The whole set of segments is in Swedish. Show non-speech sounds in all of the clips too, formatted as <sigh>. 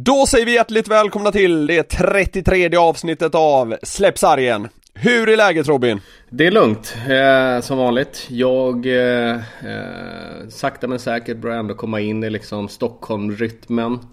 Då säger vi hjärtligt välkomna till det 33 avsnittet av Släpp sargen. Hur är läget Robin? Det är lugnt, eh, som vanligt. Jag eh, eh, sakta men säkert börjar ändå komma in i liksom Stockholm-rytmen. <laughs>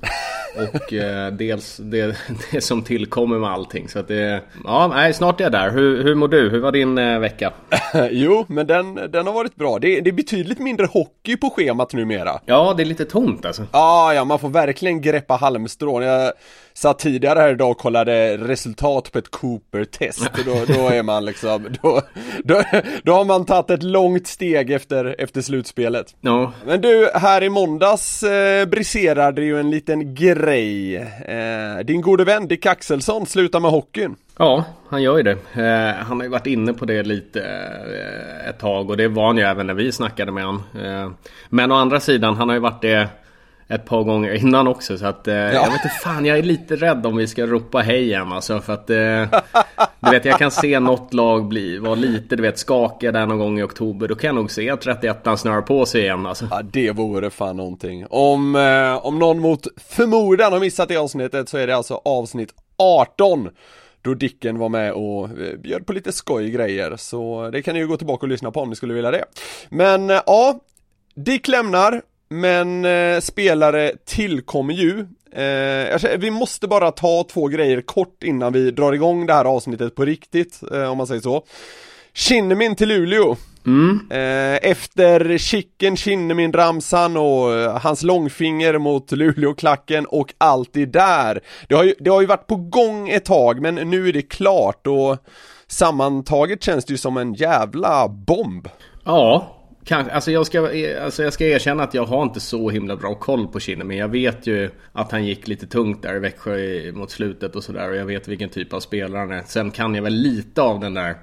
Och eh, dels det, det som tillkommer med allting. Så att det, ja, nej, snart är jag där. Hur, hur mår du? Hur var din eh, vecka? <laughs> jo, men den, den har varit bra. Det, det är betydligt mindre hockey på schemat numera. Ja, det är lite tomt alltså. Ah, ja, man får verkligen greppa halmstrån. Jag satt tidigare här idag och kollade resultat på ett Cooper-test. Då, då är man liksom, då, då, då har man tagit ett långt steg efter, efter slutspelet. Ja. Men du, här i måndags eh, briserade ju en liten grej. Eh, din gode vän Dick Axelsson slutar med hockeyn. Ja, han gör ju det. Eh, han har ju varit inne på det lite eh, ett tag och det var han ju även när vi snackade med honom. Eh, men å andra sidan, han har ju varit det ett par gånger innan också så att eh, ja. jag vet inte fan jag är lite rädd om vi ska ropa hej igen alltså för att eh, Du vet jag kan se något lag bli, vara lite du vet skaka där någon gång i oktober Då kan jag nog se att 31 snörar på sig igen alltså Ja det vore fan någonting Om, eh, om någon mot förmodan har missat det avsnittet så är det alltså avsnitt 18 då Dicken var med och eh, bjöd på lite skoj grejer så det kan ni ju gå tillbaka och lyssna på om ni skulle vilja det. Men eh, ja, Dick lämnar men eh, spelare tillkommer ju. Eh, Vi måste bara ta två grejer kort innan vi drar igång det här avsnittet på riktigt, eh, om man säger så. Kinnemin till Luleå. Mm. eh, Efter Chicken, Kinnemin, Ramsan och eh, hans långfinger mot Luleå-klacken och allt det där. Det har, ju, det har ju varit på gång ett tag men nu är det klart och Sammantaget känns det ju som en jävla bomb. Ja, Kanske, alltså, jag ska, alltså jag ska erkänna att jag har inte så himla bra koll på Kinne Men jag vet ju att han gick lite tungt där i Växjö mot slutet och sådär. Och jag vet vilken typ av spelare han är. Sen kan jag väl lite av den där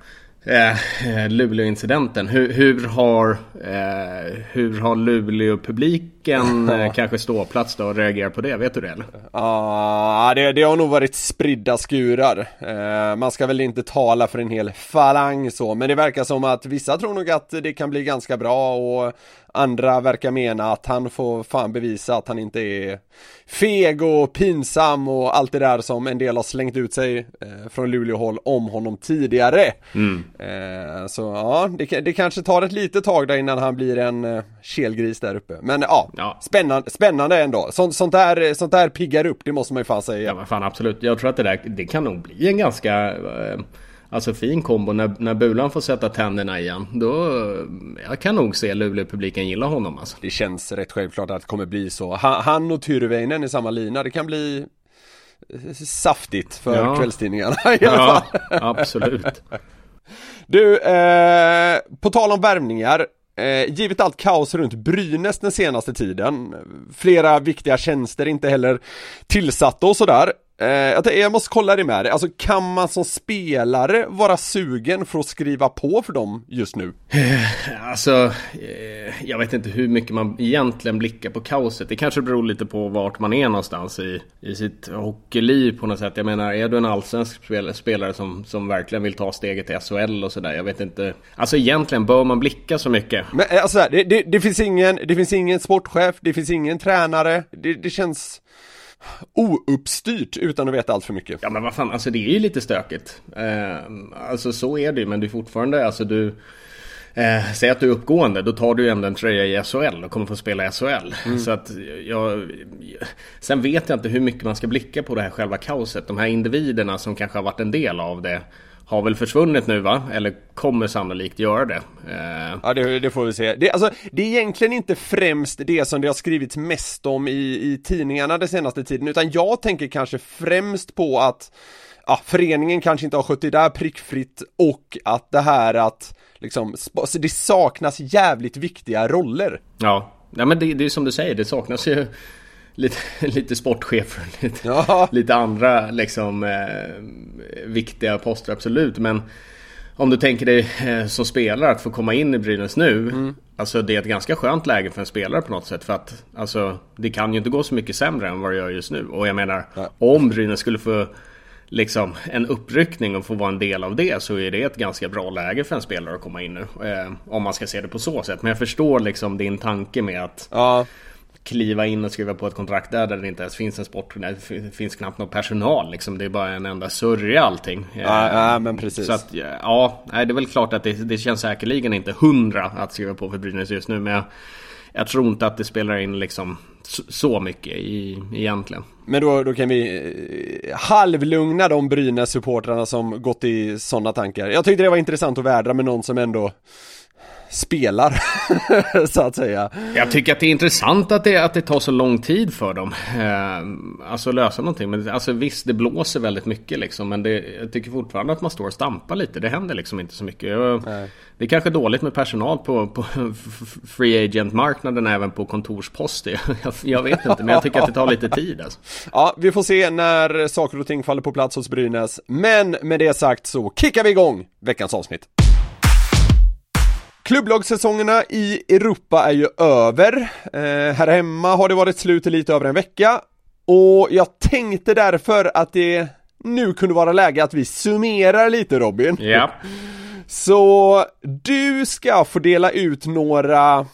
eh, Luleå-incidenten. Hur, hur, har, eh, hur har Luleå-publiken <laughs> eh, kanske ståplats då och reagerar på det? Vet du det eller? Ja, uh, det, det har nog varit spridda skurar. Uh, man ska väl inte tala för en hel falang så, men det verkar som att vissa tror nog att det kan bli ganska bra och Andra verkar mena att han får fan bevisa att han inte är feg och pinsam och allt det där som en del har slängt ut sig eh, från Luleå-håll om honom tidigare. Mm. Eh, så ja, det, det, kanske tar ett litet tag där innan han blir en eh, kelgris där uppe. Men ja, ja. Spännande, spännande ändå. Så, sånt, där, sånt där piggar upp, det måste man ju fan säga. Ja men fan absolut. Jag tror att det där, det kan nog bli en ganska eh Alltså fin kombo. När, när Bulan får sätta tänderna igen. Då... Jag kan nog se Luleå-publiken gilla honom alltså. Det känns rätt självklart att det kommer bli så. Han, han och Tyrväinen i samma lina. Det kan bli saftigt för ja. kvällstidningarna i alla ja, fall. absolut. <laughs> Du, eh, på tal om värvningar. Eh, givet allt kaos runt Brynäs den senaste tiden, flera viktiga tjänster inte heller tillsatta och sådär, Eh, jag, måste kolla det med dig, alltså kan man som spelare vara sugen för att skriva på för dem just nu? Alltså, eh, jag vet inte hur mycket man egentligen blickar på kaoset. Det kanske beror lite på vart man är någonstans i, i sitt hockeyliv på något sätt. Jag menar, är du en allsvensk spelare som, som verkligen vill ta steget till SHL och sådär? Jag vet inte. Alltså egentligen, bör man blicka så mycket? Men alltså, det, det, det finns ingen, det finns ingen sportchef, det finns ingen tränare, det, det känns ouppstyrt utan att veta allt för mycket. Ja men vad fan, alltså det är ju lite stökigt. Eh, alltså så är det ju, men det är fortfarande, alltså du Eh, säg att du är uppgående, då tar du ju ändå en tröja i SHL och kommer få spela i SHL. Mm. Så att jag... Sen vet jag inte hur mycket man ska blicka på det här själva kaoset. De här individerna som kanske har varit en del av det har väl försvunnit nu va? Eller kommer sannolikt göra det. Eh... Ja det, det, får vi se. Det, alltså, det är egentligen inte främst det som det har skrivits mest om i, i tidningarna den senaste tiden utan jag tänker kanske främst på att ja, föreningen kanske inte har skött det där prickfritt och att det här att liksom, det saknas jävligt viktiga roller. Ja, ja men det, det är som du säger, det saknas ju lite, <laughs> lite sportchefer, lite, ja. lite andra liksom eh, viktiga poster absolut. Men om du tänker dig eh, som spelare att få komma in i Brynäs nu. Mm. Alltså det är ett ganska skönt läge för en spelare på något sätt. För att alltså, det kan ju inte gå så mycket sämre än vad det gör just nu. Och jag menar, ja. om Brynäs skulle få liksom en uppryckning och få vara en del av det så är det ett ganska bra läge för en spelare att komma in nu. Eh, om man ska se det på så sätt. Men jag förstår liksom din tanke med att ja kliva in och skriva på ett kontrakt där, där det inte ens finns en sport, det finns knappt någon personal liksom. Det är bara en enda sörja allting. Ja, ja men precis. Så att, ja, det är väl klart att det, det känns säkerligen inte hundra att skriva på för Brynäs just nu. Men jag, jag tror inte att det spelar in liksom så mycket i, egentligen. Men då, då kan vi eh, halvlugna de Brynäs-supportrarna som gått i sådana tankar. Jag tyckte det var intressant att vädra med någon som ändå spelar, <laughs> så att säga. Jag tycker att det är intressant att det, att det tar så lång tid för dem. Eh, alltså lösa någonting. Men alltså visst, det blåser väldigt mycket liksom. Men det, jag tycker fortfarande att man står och stampar lite. Det händer liksom inte så mycket. Jag, det är kanske dåligt med personal på, på <laughs> free agent-marknaden även på kontorsposter. <laughs> Jag, jag, vet inte, men jag tycker att det tar lite tid alltså. Ja, vi får se när saker och ting faller på plats hos Brynäs. Men med det sagt så kickar vi igång veckans avsnitt. Klubblagssäsongerna i Europa är ju över. Eh, här hemma har det varit slut i lite över en vecka. Och jag tänkte därför att det nu kunde vara läge att vi summerar lite Robin. Ja. <laughs> Så du ska få dela ut några,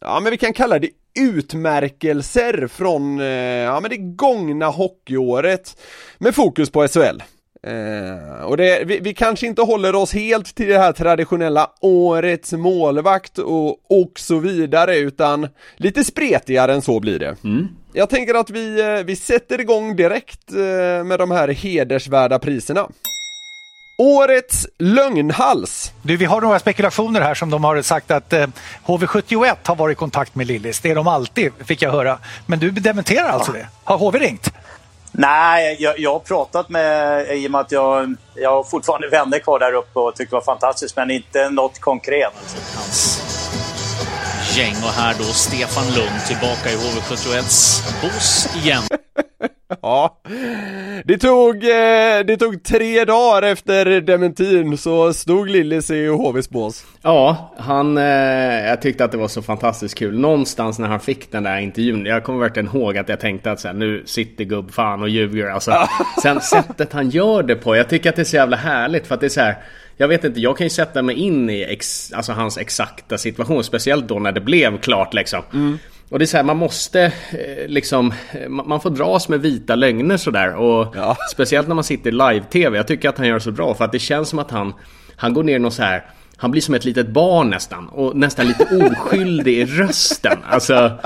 ja men vi kan kalla det utmärkelser från, eh, ja men det gångna hockeyåret med fokus på SHL. Eh, och det, vi, vi, kanske inte håller oss helt till det här traditionella årets målvakt och, och så vidare utan lite spretigare än så blir det. Mm. Jag tänker att vi, eh, vi sätter igång direkt eh, med de här hedersvärda priserna. Årets lögnhals! Du, vi har några spekulationer här som de har sagt att eh, HV71 har varit i kontakt med Lillis. Det är de alltid, fick jag höra. Men du dementerar alltså det? Har HV ringt? Nej, jag, jag har pratat med, i och med att jag, jag har fortfarande vänner kvar där uppe och tycker det var fantastiskt, men inte något konkret. Alltså, Gäng och här då Stefan Lund tillbaka i HV71s boss igen. <laughs> Ja, det tog, eh, det tog tre dagar efter dementin så stod Lillis i HVs bås. Ja, han, eh, jag tyckte att det var så fantastiskt kul. Någonstans när han fick den där intervjun, jag kommer verkligen ihåg att jag tänkte att så här, nu sitter gubbfan och ljuger alltså. Sen sättet han gör det på, jag tycker att det är så jävla härligt för att det är så här jag vet inte, jag kan ju sätta mig in i ex, alltså hans exakta situation. Speciellt då när det blev klart liksom. Mm. Och det är så här, man måste eh, liksom, man får dras med vita lögner sådär. Och ja. <laughs> speciellt när man sitter live-tv. Jag tycker att han gör det så bra. För att det känns som att han, han går ner någon så här han blir som ett litet barn nästan och nästan lite <laughs> oskyldig i rösten. Alltså,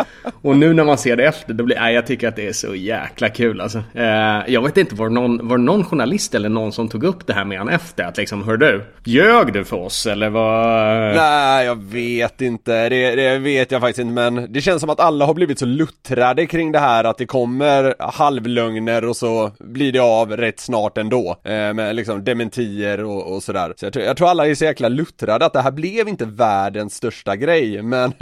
och nu när man ser det efter, då blir, nej, jag tycker att det är så jäkla kul alltså. Eh, jag vet inte, var det, någon, var det någon journalist eller någon som tog upp det här med han efter? Att liksom, hör du, ljög du för oss eller vad? Nej, jag vet inte. Det, det vet jag faktiskt inte, men det känns som att alla har blivit så luttrade kring det här att det kommer halvlögner och så blir det av rätt snart ändå. Eh, med liksom dementier och, och sådär. Så jag tror, jag tror alla är så jäkla luttrade att det här blev inte världens största grej, men <laughs>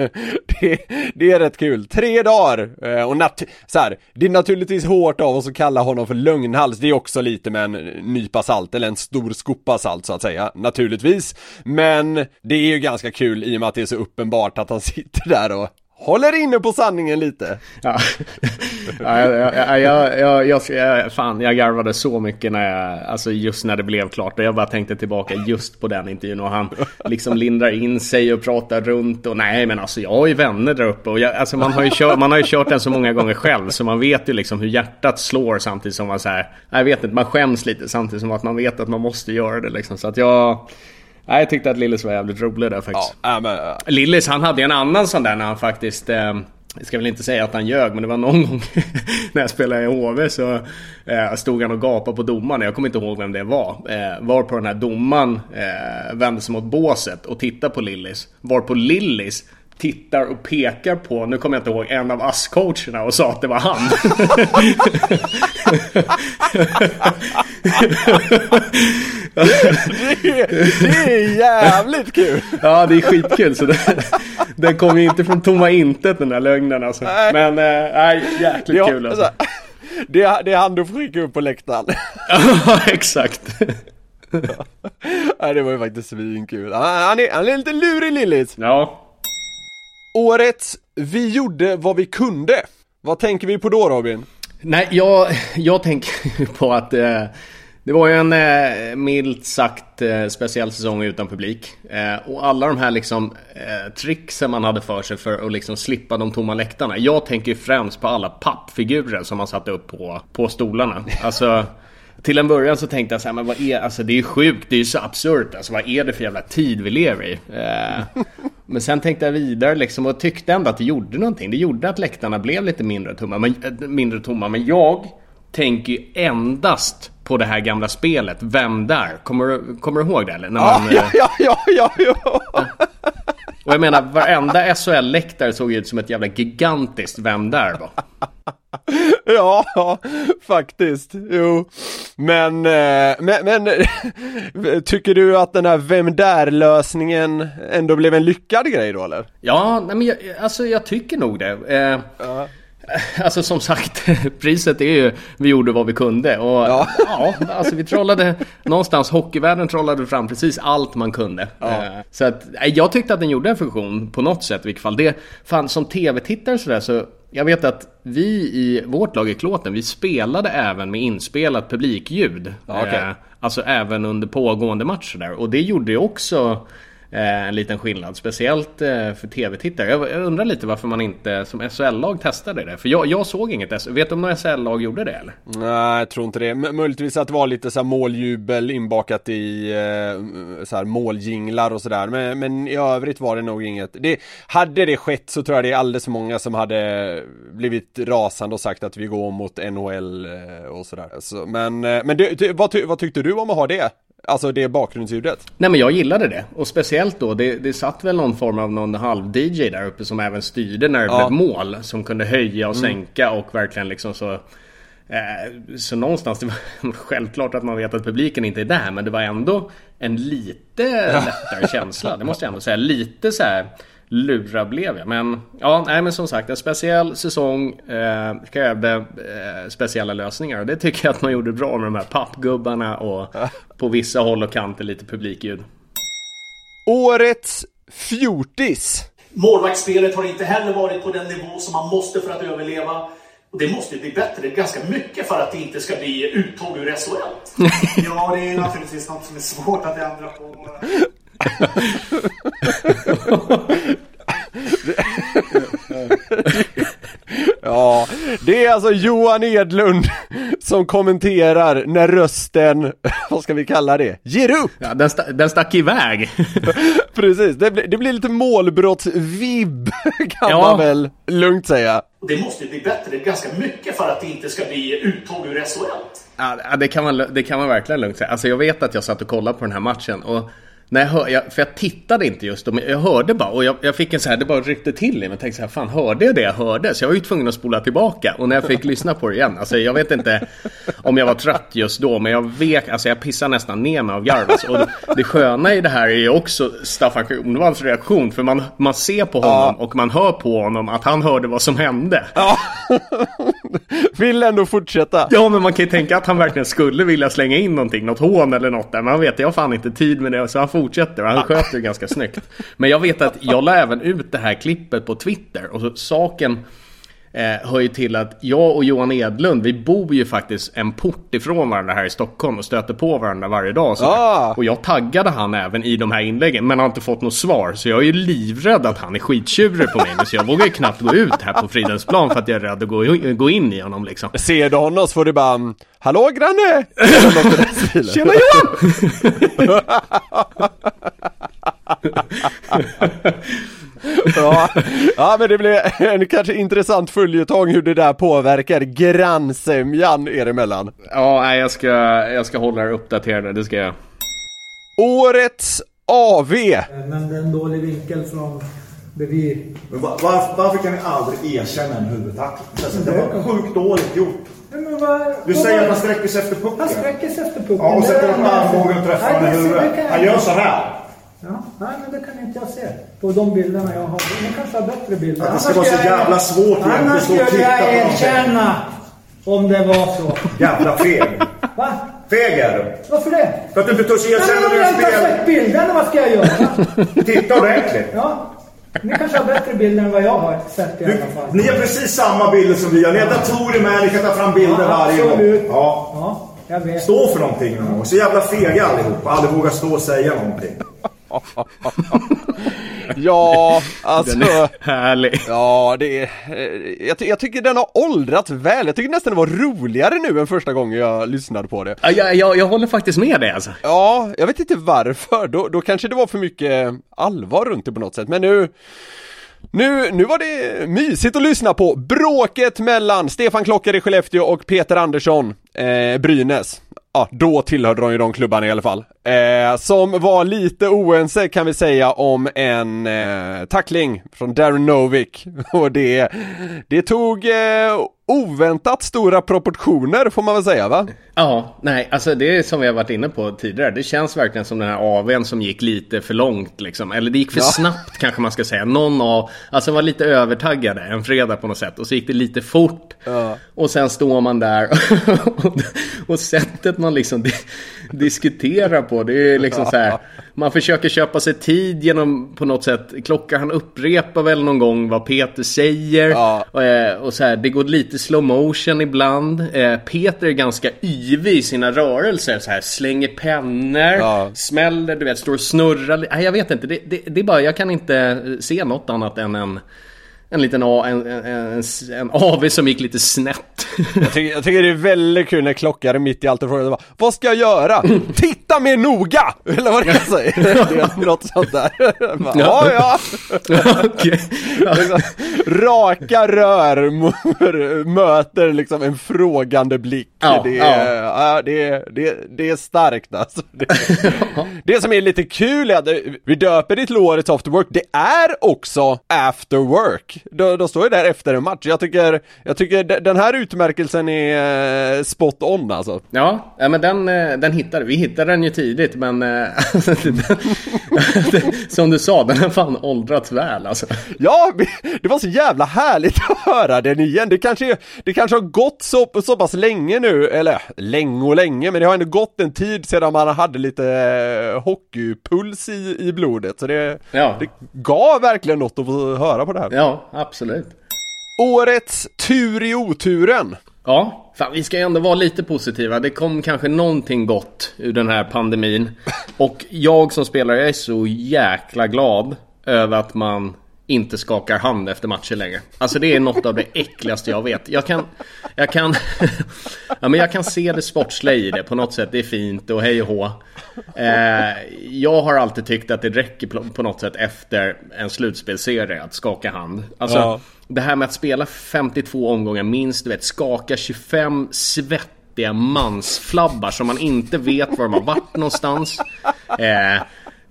det, det är rätt kul. Tre tre dagar! Eh, och nat- så här, det är naturligtvis hårt av oss att kalla honom för lögnhals, det är också lite med en nypa salt, eller en stor skopa salt så att säga, naturligtvis. Men det är ju ganska kul i och med att det är så uppenbart att han <laughs> sitter där och håller inne på sanningen lite. Ja, <laughs> ja jag, jag, jag, jag, jag, fan, jag garvade så mycket när jag, alltså just när det blev klart. Och jag bara tänkte tillbaka just på den intervjun och han liksom lindrar in sig och pratar runt. Och nej, men alltså jag har ju vänner där uppe. Och jag, alltså man har, ju kört, man har ju kört den så många gånger själv. Så man vet ju liksom hur hjärtat slår samtidigt som man så här, jag vet inte, man skäms lite samtidigt som att man vet att man måste göra det liksom. Så att jag... Nej, jag tyckte att Lillis var jävligt rolig där faktiskt. Ja, men, ja. Lillis han hade en annan sån där när han faktiskt... Eh, jag ska väl inte säga att han ljög men det var någon <laughs> gång när jag spelade i HV så eh, stod han och gapade på domaren. Jag kommer inte ihåg vem det var. Eh, var på den här domaren eh, vände sig mot båset och tittade på Lillis. Var på Lillis tittar och pekar på, nu kommer jag inte ihåg, en av ASS-coacherna och sa att det var han. det, är, det är jävligt kul! Ja, det är skitkul. Så det, den kom ju inte från tomma intet den där lögnen alltså. Nej. Men eh, nej, jäkligt Ja, kul alltså. Det är, det är han du får skicka upp på läktaren. Ja, <laughs> exakt. Nej, det var ju faktiskt svinkul. Han, han, är, han är lite lurig Lillis. Ja. Årets Vi gjorde vad vi kunde. Vad tänker vi på då Robin? Nej, jag, jag tänker på att eh, det var ju en eh, milt sagt eh, speciell säsong utan publik. Eh, och alla de här liksom eh, tricksen man hade för sig för att liksom slippa de tomma läktarna. Jag tänker främst på alla pappfigurer som man satte upp på, på stolarna. Alltså till en början så tänkte jag så här, men vad är, alltså det är ju sjukt, det är ju så absurt, alltså vad är det för jävla tid vi lever i? Eh, men sen tänkte jag vidare liksom och tyckte ändå att det gjorde någonting. Det gjorde att läktarna blev lite mindre tomma, men, äh, mindre tomma. Men jag tänker ju endast på det här gamla spelet, Vem där? Kommer, du- kommer du ihåg det eller? När Ja, man, ja, eh, ja, ja, ja, ja. och jag menar, varenda SHL-läktare såg ut som ett jävla gigantiskt Vem där var. Ja, <laughs> ja, faktiskt. Jo. Men, eh, men, men <laughs> tycker du att den här Vem där-lösningen ändå blev en lyckad grej då eller? Ja, nej men jag, alltså jag tycker nog det. Eh, <laughs> Alltså som sagt, <laughs> priset är ju vi gjorde vad vi kunde. Och <laughs> ja, alltså vi trollade någonstans, hockeyvärlden trollade fram precis allt man kunde. Eh, Så att, jag tyckte att den gjorde en funktion på något sätt i vilket fall. Det, fan som tv-tittare sådär så jag vet att vi i vårt lag i Klåten, vi spelade även med inspelat publikljud. Ja, okej. Eh, Alltså även under pågående matcher där. Och det gjorde ju också Eh, en liten skillnad. Speciellt eh, för tv-tittare. Jag, undrar lite varför man inte som SHL-lag testade det. För jag, jag såg inget. Vet du om några SHL-lag gjorde det eller? Nej, jag tror inte det. M- möjligtvis att det var lite så här måljubel inbakat i eh, så här måljinglar och sådär. Men, men i övrigt var det nog inget. Det, hade det skett så tror jag det är alldeles för många som hade blivit rasande och sagt att vi går mot NHL och sådär. Så, men men du, du, vad, ty, vad tyckte du om att ha det? Alltså det bakgrundsljudet? Nej men jag gillade det. Och speciellt då, det, det satt väl någon form av någon halv-DJ där uppe som även styrde när det Ja. blev mål. Som kunde höja och Mm. sänka och verkligen liksom så... Eh, så någonstans, det var <laughs> självklart att man vet att publiken inte är där. Men det var ändå en lite lättare känsla. Det måste jag ändå säga. Lite så här lura blev jag. Men ja, nej men som sagt en speciell säsong eh, krävde eh, speciella lösningar. Och det tycker jag att man gjorde bra med de här pappgubbarna och på vissa håll och kanter lite publikljud. Årets fjortis! Målvaktsspelet har inte heller varit på den nivå som man måste för att överleva. Och det måste bli bättre, ganska mycket för att det inte ska bli uttåg ur SHL. <laughs> Ja, det är naturligtvis något som är svårt att ändra på. <laughs> Ja, det är alltså Johan Edlund som kommenterar när rösten, <laughs> vad ska vi kalla det, ger upp! Ja, den, sta- den stack iväg. <laughs> Precis, det blir, det blir lite målbrottsvibb <laughs> kan Ja. man väl lugnt säga. Det måste bli bättre, ganska mycket för att det inte ska bli uttåg ur SHL. Ja, ja, det kan, man, det kan man verkligen lugnt säga. Alltså jag vet att jag satt och kollade på den här matchen och när jag hör, jag, för jag tittade inte just då, men jag hörde bara och jag, jag fick en så här, det bara ryckte till i mig. Jag tänkte så här, fan hörde jag det jag hörde? Så jag var ju tvungen att spola tillbaka och när jag fick lyssna på det igen, alltså jag vet inte om jag var trött just då. Men jag vek, alltså jag pissade nästan ner mig av garv. Alltså. Och det, sköna i det här är ju också Staffan Kronvalls reaktion. För man, man ser på honom och man hör på honom att han hörde vad som hände. Ja. <laughs> Vill ändå fortsätta. Ja, men man kan ju tänka att han verkligen skulle vilja slänga in någonting, något hån eller något där. Men han vet, jag har fan inte tid med det. Så han fortsätter och han sköter det ganska snyggt. Men jag vet att jag la även ut det här klippet på Twitter. Och så saken eh, hör ju till att jag och Johan Edlund, vi bor ju faktiskt en port ifrån varandra här i Stockholm och stöter på varandra varje dag. Så Ah. Och jag taggade han även i de här inläggen, men har inte fått något svar. Så jag är ju livrädd att han är skittjurig på mig nu, så jag vågar ju knappt gå ut här på Fridhemsplan för att jag är rädd att gå, gå in i honom liksom. Ser du honom så får du bara mm, Hallå granne! <laughs> Tjena Johan! <laughs> <laughs> <laughs> ja, ja men det blir en kanske intressant följetong hur det där påverkar grannsämjan er emellan. Ja, nej, jag ska, jag ska hålla er uppdaterade, det ska jag. Årets AV! Men det är en dålig vinkel från bredvid. Men var, varför, varför kan ni aldrig erkänna en huvudtackling? Det var sjukt dåligt gjort. Vad, Du säger att han sträcker sig efter pucken. Han sträcker sig efter pucken. Ja, och sätter är- armbågen och träffar honom i det- det huvudet. Han gör så här. Ja, nej, men det kan inte jag se på de bilderna jag har. Ni kanske har bättre bilder. Att det ska Annars vara så jag- jävla svårt Annars skulle jag erkänna om det var så. Jävla feg. Va? Feg är du. Varför det? För att du inte törs erkänna dina jag inte har sett bilderna, vad ska jag göra? Titta ordentligt. Ja, ni kanske har bättre bilder än vad jag har sett i alla fall. ni har precis samma bilder som vi har. Ni har datorer med, ni kan ta fram bilder Ja, varje gång. Ja. Ja, jag vet. Stå för någonting någon gång. Så jävla fega allihopa. Aldrig vågar stå och säga någonting. <laughs> Ja, alltså. Den är härlig. Ja, det är, eh, jag, ty- jag tycker den har åldrats väl. Jag tycker nästan det var roligare nu än första gången jag lyssnade på det. Ja, jag, jag, jag håller faktiskt med dig alltså. Ja, jag vet inte varför. Då, då kanske det var för mycket allvar runt det på något sätt. Men nu, nu, nu var det mysigt att lyssna på bråket mellan Stefan Klockare i Skellefteå och Peter Andersson, eh, Brynäs. Ja, då tillhörde de ju de klubbarna i alla fall. Eh, som var lite oense kan vi säga om en eh, tackling från Darren Novick. <laughs> Och det, det tog eh, oväntat stora proportioner får man väl säga va? Ja, nej, alltså det är som vi har varit inne på tidigare. Det känns verkligen som den här AWn som gick lite för långt liksom. Eller det gick för Ja. snabbt kanske man ska säga. Någon av, alltså var lite övertaggade en fredag på något sätt. Och så gick det lite fort. Och sen står man där <laughs> och, och sättet man liksom di- diskuterar på. Det är liksom så här. Man försöker köpa sig tid genom på något sätt. Klockar han upprepar väl någon gång vad Peter säger. Och, eh, och så här, det går lite slow motion ibland. Eh, Peter är ganska yvig i sina rörelser. Så här, slänger pennor, smäller, du vet, står och snurrar. Nej, jag vet inte. Det, det, det är bara, jag kan inte se något annat än en en liten A, en, en, en, en AV som gick lite snett. Jag tycker, jag tycker det är väldigt kul när klockare mitt i allt och frågar bara, Vad ska jag göra? Titta mer noga! Eller vad det är jag säger. <laughs> Är något sånt där. Bara, Ja, ja. Liksom, <laughs> <laughs> Raka rör möter liksom en frågande blick. Ja, det, är, ja. det, är, det, det är starkt alltså. Det, det som är lite kul är att vi döper det till årets after work. Det är också after work. Då, då står det där efter en match. Jag tycker, jag tycker de- den här utmärkelsen är eh, spot on alltså. Ja, men den, eh, den hittade vi. hittade den ju tidigt men eh, den, <laughs> som du sa, den har fan åldrats väl alltså. Ja, det var så jävla härligt att höra den igen. Det kanske, det kanske har gått så, så pass länge nu, eller länge och länge, men det har ändå gått en tid sedan man hade lite hockeypuls i, i blodet. Så det, Ja. det gav verkligen något att få höra på det här. Ja, absolut. Årets tur i oturen. Ja, fan, vi ska ju ändå vara lite positiva. Det kom kanske någonting gott ur den här pandemin. <laughs> Och jag som spelare är så jäkla glad över att man inte skakar hand efter matcher längre. Alltså det är något av det äckligaste jag vet. Jag kan, jag kan, <laughs> ja, men jag kan se det sportsliga i det på något sätt. Det är fint och hej och hå. Eh, jag har alltid tyckt att det räcker på- på något sätt efter en slutspelserie att skaka hand. Alltså, Ja. det här med att spela 52 omgångar minst, du vet, skaka 25 svettiga mansflabbar som man inte vet var de har varit någonstans. Eh,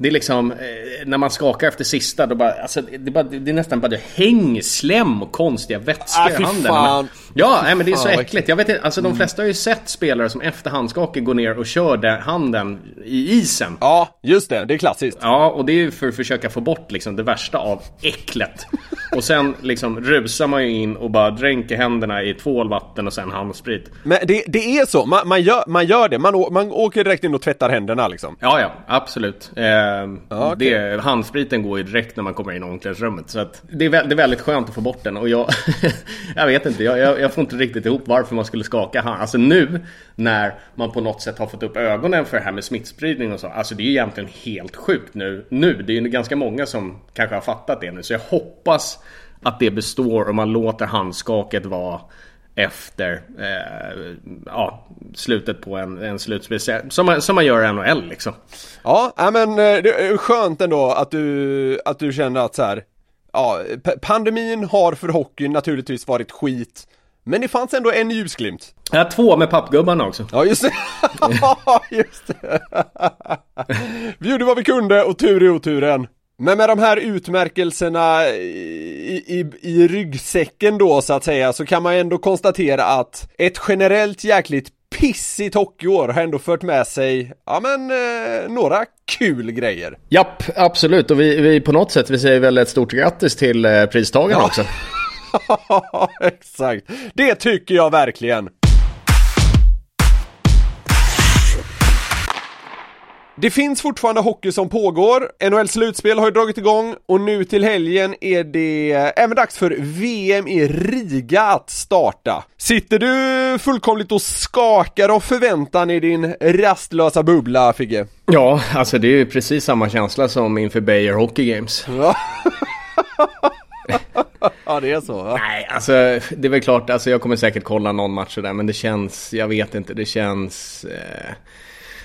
Det är liksom, eh, när man skakar efter sista, då bara, alltså, det, är bara, det är nästan bara hängslem och konstiga vätskor Ah, i handen. Men, ja, nej, men det är så äckligt. Jag vet inte, alltså de flesta har ju sett spelare som efter handskakning går ner och kör där handen i isen. Ja, just det. Det är klassiskt. Ja, och det är ju för att försöka få bort liksom det värsta av äcklet. <laughs> Och sen liksom rusar man ju in och bara dränker händerna i tvål, vatten och sen handsprit. Men det, det är så, man, man, gör, man gör det. Man, man åker direkt in och tvättar händerna liksom. Ja, ja, absolut. Eh, Ja, okej. det, handspriten går ju direkt när man kommer in i omklädningsrummet. Så att det, är det är väldigt skönt att få bort den. Och jag, <laughs> jag vet inte, jag, jag, jag får inte riktigt ihop varför man skulle skaka hand. Alltså nu när man på något sätt har fått upp ögonen för det här med smittspridning och så. Alltså det är ju egentligen helt sjukt nu. Nu, det är ju ganska många som kanske har fattat det nu. Så jag hoppas att det består och man låter handskaket vara efter eh, ja, slutet på en, en slutspel. Som man, som man gör i NHL liksom. Ja, ja, men eh, det är skönt ändå att du, att du känner att så här, ja, pandemin har för hockeyn naturligtvis varit skit. Men det fanns ändå en ljusglimt. Har två med pappgubbarna också. Ja, just det. Ja, <laughs> <laughs> just det. <laughs> Vi gjorde vad vi kunde och tur i oturen. Men med de här utmärkelserna i, i, i ryggsäcken då så att säga så kan man ändå konstatera att ett generellt jäkligt pissigt hockeyår har ändå fört med sig, ja men, eh, några kul grejer. Japp, absolut. Och vi, vi på något sätt, vi säger väl ett stort grattis till eh, pristagarna Ja. också. <laughs> Exakt, det tycker jag verkligen. Det finns fortfarande hockey som pågår, NHL slutspel har ju dragit igång och nu till helgen är det även dags för VM i Riga att starta. Sitter du fullkomligt och skakar av förväntan i din rastlösa bubbla Figge? Ja, alltså det är ju precis samma känsla som inför Bayer Hockey Games. Ja. <laughs> ja, det är så. Ja. Nej, alltså det är väl klart, alltså jag kommer säkert kolla någon match där, men det känns, jag vet inte, det känns... Eh,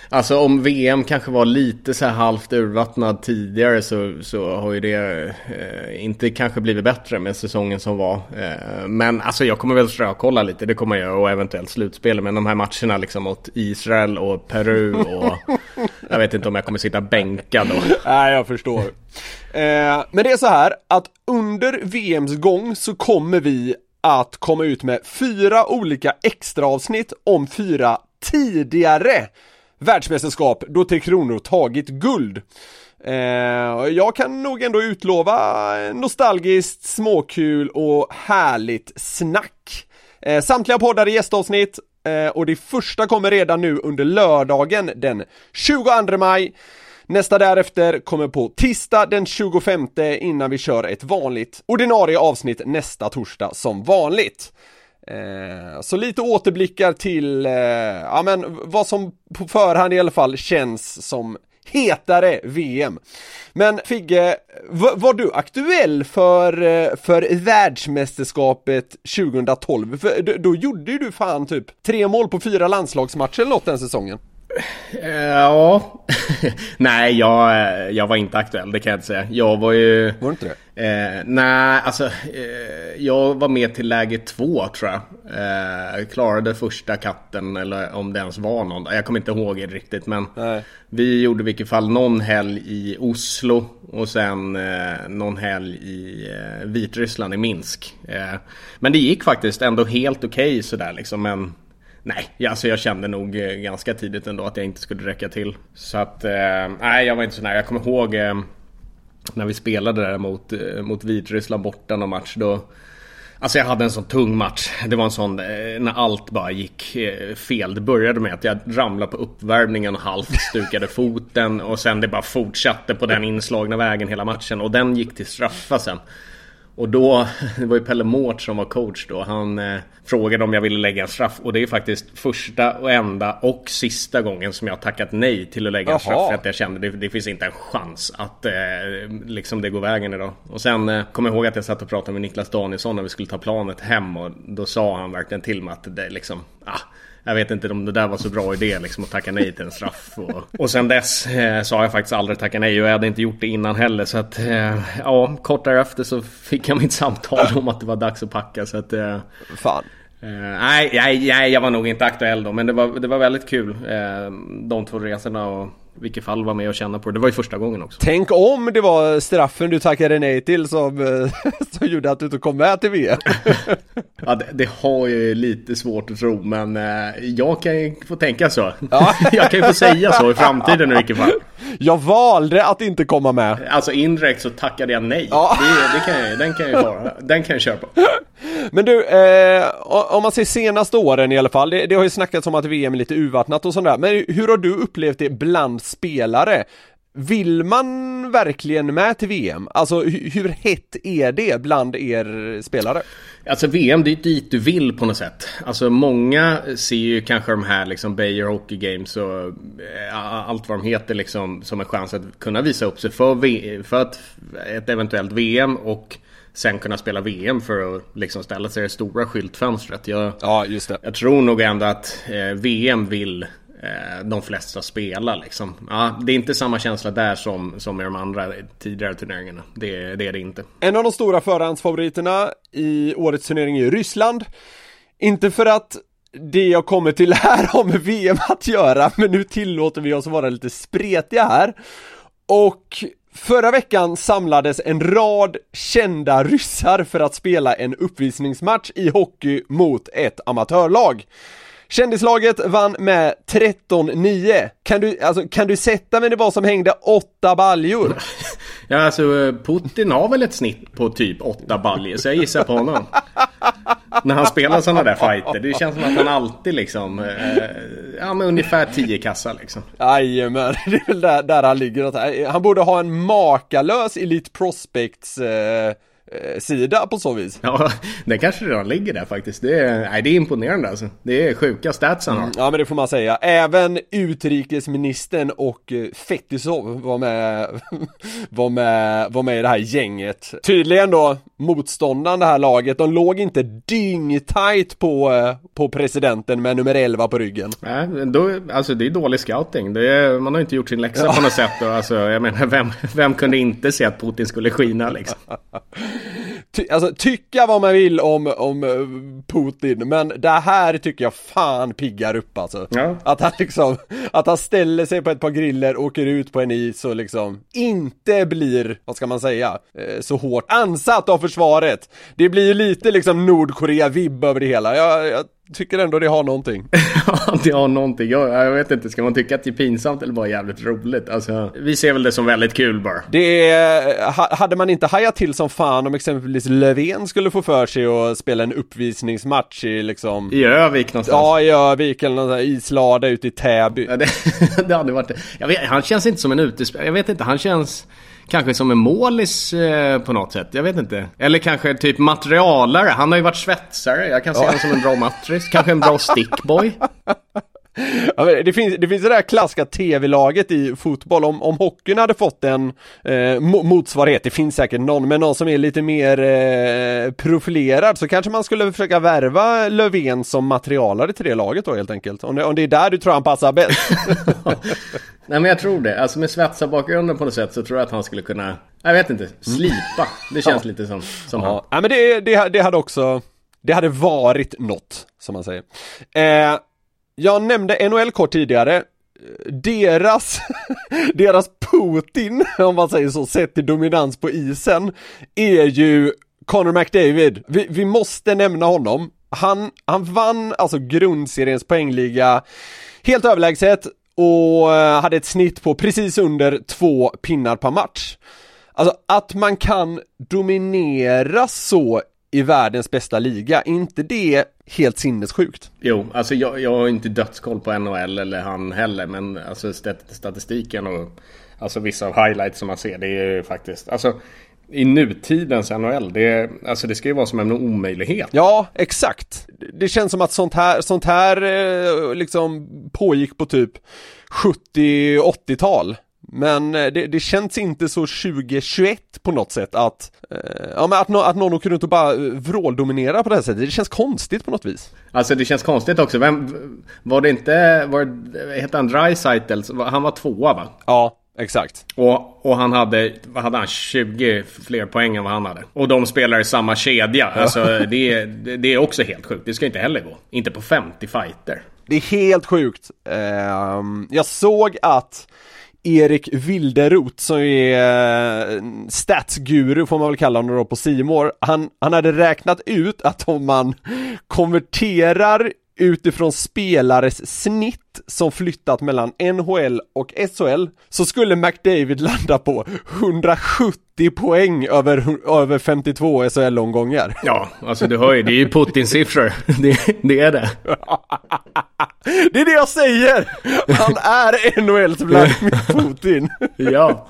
alltså om VM kanske var lite så här halvt urvattnad tidigare så, så har ju det eh, inte kanske blivit bättre med säsongen som var. Eh, men alltså jag kommer väl kolla lite, det kommer jag och eventuellt slutspel. Men de här matcherna liksom mot Israel och Peru och <laughs> jag vet inte om jag kommer sitta bänkad då. Nej, jag förstår. Eh, men det är så här att under VMs gång så kommer vi att komma ut med fyra olika extra avsnitt om fyra tidigare världsmästerskap då Tre Kronor tagit guld. Eh, jag kan nog ändå utlova nostalgiskt, småkul och härligt snack. Eh, samtliga poddar är gästavsnitt eh, och det första kommer redan nu under lördagen den 22 maj. Nästa därefter kommer på tisdag den 25 innan vi kör ett vanligt ordinarie avsnitt nästa torsdag som vanligt. Eh, så lite återblickar till, eh, ja men vad som på förhand i alla fall känns som hetare VM. Men Figge, var du aktuell för, eh, för världsmästerskapet 2012? För då, då gjorde ju du fan typ tre mål på fyra landslagsmatcher eller något den säsongen. Eh, Ja, <laughs> nej jag, eh, jag var inte aktuell, det kan jag inte säga. Jag var ju... Var inte det? Eh, nej, alltså eh, jag var med till läge två tror jag. Eh, klarade första katten eller om det ens var någon. Jag kommer inte ihåg det riktigt men Nej. vi gjorde i vilket fall någon helg i Oslo och sen eh, någon helg i eh, Vitryssland i Minsk. Men det gick faktiskt ändå helt okej sådär liksom men Nej, alltså jag kände nog eh, ganska tidigt ändå att jag inte skulle räcka till. Så att, eh, nej jag var inte så nära. Jag kommer ihåg eh, när vi spelade där mot, mot Vitryssland borta någon match. Då, alltså jag hade en sån tung match. Det var en sån när allt bara gick fel. Det började med att jag ramlade på uppvärmningen och halvt stukade <laughs> foten. Och sen det bara fortsatte på den inslagna vägen hela matchen. Och den gick till straffa sen. Och då, <laughs> det var ju Pelle Mårts som var coach då. Han eh, frågade om jag ville lägga en straff. Och det är faktiskt första och enda och sista gången som jag tackat nej till att lägga en Jaha. straff. För att jag kände det, det finns inte en chans att eh, liksom det går vägen idag. Och sen eh, kommer jag ihåg att jag satt och pratade med Niklas Danielsson när vi skulle ta planet hem. Och då sa han verkligen till mig att det liksom, ah, jag vet inte om det där var så bra idé liksom att tacka nej till en straff. Och, och sen dess eh, så har jag faktiskt aldrig tackat nej och jag hade inte gjort det innan heller. Så att eh, ja, kort därefter så fick jag mitt samtal om att det var dags att packa. Så att eh, Fan. Eh, nej, nej, nej, jag var nog inte aktuell då. Men det var, det var väldigt kul. Eh, de två resorna och vilket fall vara med och känna på det. Det var ju första gången också. Tänk om det var straffen du tackade nej till som, eh, <laughs> som gjorde att du inte kom med till VM. <laughs> ja, det, det, har jag ju lite svårt att tro, men eh, jag kan ju få tänka så. Ja. <laughs> jag kan ju få säga så i framtiden i vilket fall. Jag valde att inte komma med. Alltså indirekt så tackade jag nej. Ja. Det, det kan jag, den kan jag vara. Den kan jag köra på. Men du, eh, om man ser senaste åren i alla fall, det, det, har ju snackats om att VM är lite urvattnat och sådär, men hur har du upplevt det bland spelare? Vill man verkligen med till VM? Alltså hur, hett är det bland er spelare? Alltså VM, det är dit du vill på något sätt. Alltså många ser ju kanske de här liksom Beijer Hockey Games och äh, allt vad de heter liksom som en chans att kunna visa upp sig för, för ett, ett eventuellt VM och sen kunna spela VM för att liksom ställa sig i det stora skyltfönstret. Jag, ja, just det. jag tror nog ändå att eh, VM vill eh, Eh, de flesta spela liksom. Ja, det är inte samma känsla där som, som i de andra tidigare turneringarna. Det, det är det inte. En av de stora förhandsfavoriterna i årets turnering är Ryssland. Inte för att det jag kommer till här <laughs> har med VM att göra, men nu tillåter vi oss vara lite spretiga här. Och Förra veckan samlades en rad kända ryssar för att spela en uppvisningsmatch i hockey mot ett amatörlag. Kändislaget vann med 13-9. Kan du, alltså, kan du sätta vem det var som hängde åtta baljor? <laughs> Ja, alltså Putin har väl ett snitt på typ åtta baljor, så jag gissar på honom. När han spelar sådana där fighter. Det känns som att han alltid liksom, eh, ja men ungefär tio kassar liksom. Jajamän, <laughs> det är väl där, där han ligger. Han borde ha en makalös Elite Prospects eh, Eh, sida på så vis. Ja, den kanske redan ligger där faktiskt. Det är, nej, det är imponerande alltså. Det är sjuka stats han har. Mm, ja, men det får man säga. Även utrikesministern och eh, Fetisov var med, <laughs> var med, var med i det här gänget. Tydligen då motståndaren det här laget, de låg inte dyngtajt på, eh, på presidenten med nummer 11 på ryggen. Nej, då, alltså det är dålig scouting. Det är, man har inte gjort sin läxa ja. på något sätt. Och alltså, jag menar, vem, vem kunde inte se att Putin skulle skina liksom? <laughs> Ty, alltså tycka vad man vill om, om eh, Putin, men det här tycker jag fan piggar upp alltså. Ja. Att han liksom, att han ställer sig på ett par griller, åker ut på en is och liksom inte blir, vad ska man säga, eh, så hårt ansatt av försvaret. Det blir ju lite liksom Nordkorea-vibb över det hela. Jag, jag tycker ändå det har någonting. <laughs> ja, det har någonting. Jag, jag, vet inte, ska man tycka att det är pinsamt eller bara jävligt roligt? Alltså, vi ser väl det som väldigt kul bara. Det är, hade man inte hajat till som fan om exempelvis Löfven skulle få för sig att spela en uppvisningsmatch i liksom... I Övik någonstans? Ja, i Övik eller någon islada ute i Täby. Ja, det, <laughs> det hade varit det. Vet, han känns inte som en utespelare. Jag vet inte, han känns... Kanske som en målis eh, på något sätt. Jag vet inte. Eller kanske typ materialare. Han har ju varit svetsare. Jag kan se honom som en bra matris. Kanske en bra <laughs> stickboy. Ja, det, finns, det finns det där klassiska tv-laget i fotboll, om, om hockeyn hade fått en eh, motsvarighet, det finns säkert någon, men någon som är lite mer eh, profilerad så kanske man skulle försöka värva Löfven som materialare till det laget då helt enkelt. Om det, om det är där du tror han passar bäst. <laughs> Nej men jag tror det, alltså med svetsarbakgrunden på något sätt så tror jag att han skulle kunna, jag vet inte, slipa. Det känns ja. lite som, som ja. han. Ja men det, det, det hade också, det hade varit något, som man säger. Eh, jag nämnde NHL kort tidigare. Deras, <laughs> deras Putin, om man säger så, sett till dominans på isen, är ju Connor McDavid. Vi, vi måste nämna honom. Han, han vann alltså grundseriens poängliga helt överlägset och eh, hade ett snitt på precis under två pinnar per match. Alltså att man kan dominera så i världens bästa liga, inte det helt sinnessjukt? Jo, alltså jag, jag har inte dödskoll på NHL eller han heller, men alltså statistiken och alltså vissa av highlights som man ser, det är faktiskt, alltså i nutidens NHL, det, alltså det ska ju vara som en omöjlighet. Ja, exakt. Det känns som att sånt här, sånt här eh, liksom pågick på typ 70-80-tal. Men eh, det, det känns inte så 2021 på något sätt att, eh, ja men att, no, att någon runt och bara eh, vråldominerar på det här sättet. Det känns konstigt på något vis. Alltså det känns konstigt också. Vem, var det inte, var det, hette han Dreisaitl? Han var tvåa va? Ja. Exakt. Och, och han hade, vad hade han? 20 fler poäng än vad han hade. Och de spelar i samma kedja. Alltså det, det är också helt sjukt. Det ska inte heller gå. Inte på 50 fighter. Det är helt sjukt. Uh, jag såg att Erik Wilderot som är eh, statsguru får man väl kalla honom då på Simor. Han, han hade räknat ut att om man konverterar utifrån spelares snitt som flyttat mellan NHL och SHL så skulle McDavid landa på 170 poäng över, över 52 SHL-omgångar. Ja, alltså du hör ju, det är ju Putin-siffror. <laughs> Det, det är det. <laughs> Det är det jag säger! Han är NHLs Vladimir <laughs> Putin. ja.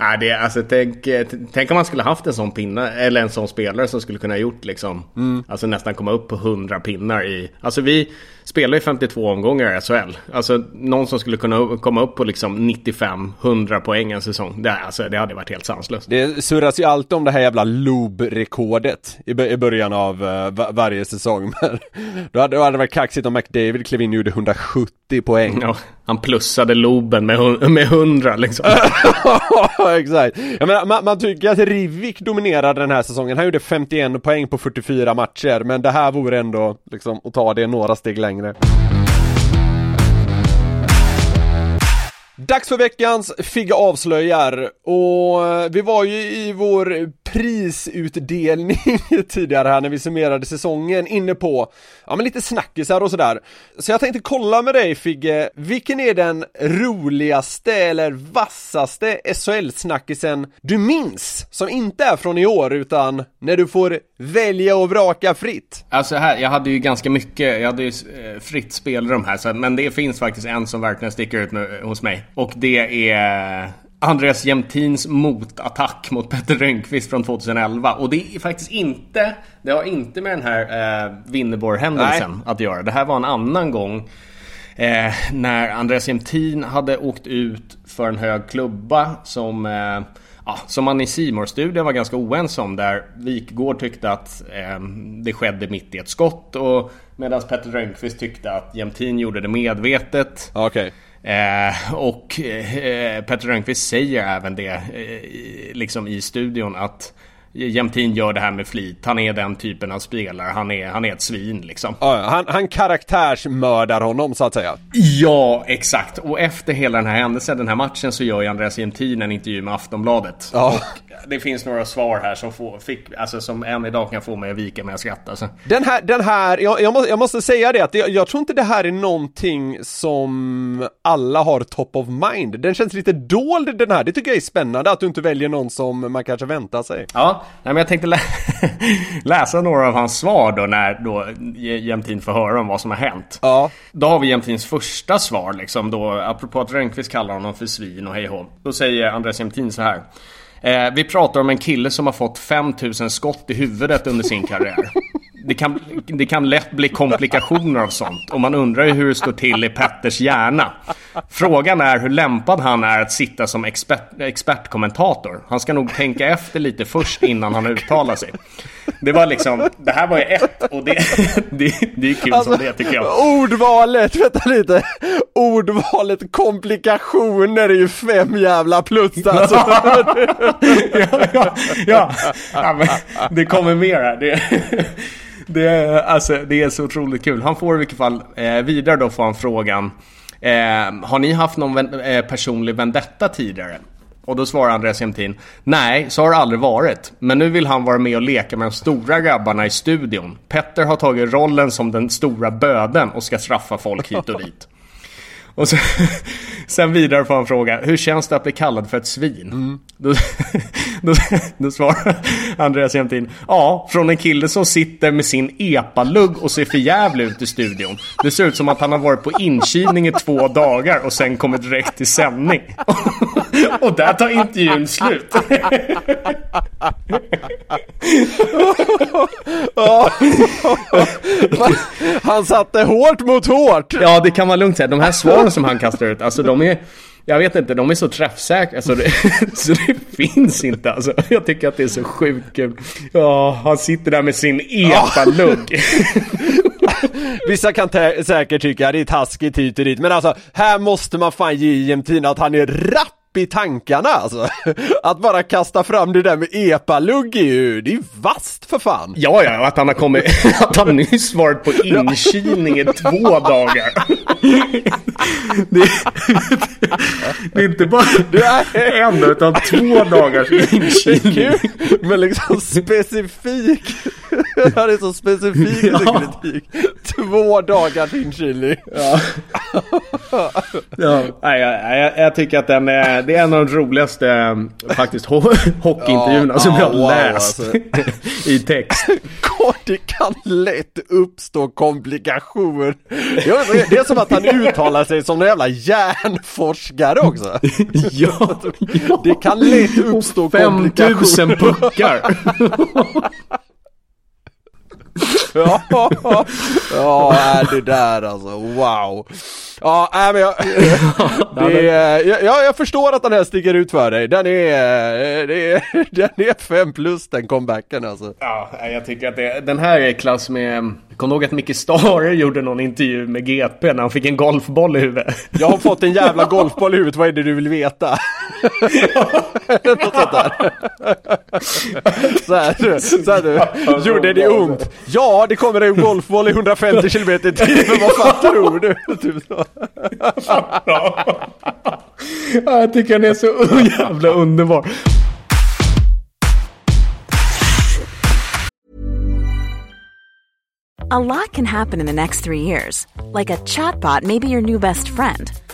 Nej, det är, alltså, tänk, tänk om man skulle haft en sån pinna, eller en sån spelare som skulle kunna gjort liksom, mm. alltså nästan komma upp på 100 pinnar i, alltså vi spelar ju 52 omgångar i SHL. Alltså någon som skulle kunna komma upp på liksom 95-100 poäng en säsong, det, alltså, det hade varit helt sanslöst. Det surras ju alltid om det här jävla Loob-rekordet i, i början av uh, varje säsong, <laughs> men då hade, då hade det varit kaxigt om McDavid klev in och gjorde 170 poäng. Ja, han plussade Loben med, <laughs> med 100 liksom. <laughs> exakt. Jag menar, man, man tycker att Rivik dominerade den här säsongen. Han gjorde 51 poäng på 44 matcher, men det här vore ändå liksom att ta det några steg längre. Dags för veckans Figga avslöjar. Och eh, vi var ju i vår prisutdelning <laughs> tidigare här när vi summerade säsongen inne på, ja men lite snackisar och sådär. Så jag tänkte kolla med dig Figge, vilken är den roligaste eller vassaste SHL-snackisen du minns? Som inte är från i år utan när du får välja och vraka fritt. Alltså här, jag hade ju ganska mycket, jag hade ju eh, fritt spelrum här så, men det finns faktiskt en som verkligen sticker ut med, eh, hos mig. Och det är Andreas Jämtins motattack mot Petter Rönnqvist från 2011. Och det är faktiskt inte, det har inte med den här eh, Winneborg-händelsen att göra. Det här var en annan gång. Eh, när Andreas Jämtin hade åkt ut för en hög klubba som eh, ja, som man i simor studien var ganska oense om där Wikgård tyckte att eh, det skedde mitt i ett skott och medan Petter Rönnqvist tyckte att Jämtin gjorde det medvetet. Okay. Eh, och eh, Petter Rönnqvist säger även det eh, liksom i studion att Jämtin gör det här med flit. Han är den typen av spelare. Han är, han är ett svin liksom. Ja, han, han karaktärsmördar honom så att säga. Ja, exakt. Och efter hela den här händelsen, den här matchen, så gör ju Andreas Jämtin en intervju med Aftonbladet. Ja. Och det finns några svar här som, får, fick, alltså, som än idag kan få mig att vika med att skratta. Alltså. Den här, den här jag, jag, måste, jag måste säga det att jag, jag tror inte det här är någonting som alla har top of mind. Den känns lite dold den här. Det tycker jag är spännande att du inte väljer någon som man kanske väntar sig. Ja, Nej, men jag tänkte lä <laughs> läsa några av hans svar då när då Jämtin får höra om vad som har hänt. Ja. Då har vi Jämtins första svar liksom då, apropå att Rönnqvist kallar honom för svin och hej Då säger Andreas Jämtin så här. Eh, vi pratar om en kille som har fått 5000 skott i huvudet under sin karriär. Det kan, det kan lätt bli komplikationer av sånt och man undrar ju hur det står till i Petters hjärna. Frågan är hur lämpad han är att sitta som expert, expertkommentator. Han ska nog tänka efter lite först innan han uttalar sig. Det var liksom, det här var ju ett och det, <laughs> det, det är kul alltså, som det tycker jag. Ordvalet, vänta lite. Ordvalet komplikationer är ju fem jävla plus alltså. <laughs> ja, ja, ja, ja, men det kommer mer här. Det, det, är, alltså, det är så otroligt kul. Han får i vilket fall, eh, vidare då får han frågan. Eh, har ni haft någon eh, personlig vendetta tidigare? Och då svarar Andreas Jämtin Nej, så har det aldrig varit. Men nu vill han vara med och leka med de stora grabbarna i studion. Petter har tagit rollen som den stora böden och ska straffa folk hit och <laughs> dit. Och så, <laughs> sen vidare får han fråga, hur känns det att bli kallad för ett svin? Mm. Då, <laughs> då, då svarar Andreas Jämtin, ja, från en kille som sitter med sin epalugg och ser för jävlig ut i studion. Det ser ut som att han har varit på inkilning i två dagar och sen kommit direkt till sändning. <laughs> Och där tar intervjun slut. <laughs> Han satte hårt mot hårt. Ja, det kan man lugnt säga. De här svaren som han kastar ut, alltså de är... Jag vet inte, de är så träffsäkra alltså det, <laughs> så det finns inte alltså. Jag tycker att det är så sjukt kul. Ja, han sitter där med sin epalugg. <laughs> Vissa kan säkert tycka att det är taskigt hit och dit, men alltså här måste man fan ge Jämtin att han är rapp i tankarna alltså. <laughs> Att bara kasta fram det där med epalugg är ju, det är ju vast för fan. Ja, ja, att han har kommit, <laughs> att han nyss varit på <laughs> inkilning i två dagar. Det, det, är inte bara en utan två dagars inkilning. Men liksom specifik. Det är så specifik ja. kritik. Två dagars inkilning. Ja. ja. Nej, jag, jag, jag, tycker att den är, det är en av de roligaste faktiskt hockeyintervjuerna ja, som jag har wow, läst alltså. <laughs> i text. Det kan lätt uppstå komplikationer. Det är som att han uttalar sig som en jävla hjärnforskare också. <laughs> ja, ja. Det kan lätt uppstå komplikationer. 5000 puckar. <laughs> ja, ja, det där alltså, wow. Ja, <laughs> nej men jag, det, jag, jag förstår att den här sticker ut för dig. Den är, det är, <laughs> den är fem plus den comebacken alltså. Ja, jag tycker att det, den här är klass med, kom ihåg att Micke Stare <laughs> gjorde någon intervju med GP när han fick en golfboll i huvudet. Jag har fått en jävla golfboll i huvudet, vad är det du vill veta? Något sånt där. Så här, så här du, gjorde det ont? Ja, det kommer en golfboll i 150 km i timmen, <laughs> vad fan tror du? Typ så. jag tycker han är så jävla underbar. A lot can happen in the next three years. Like a chatbot may be your new best friend.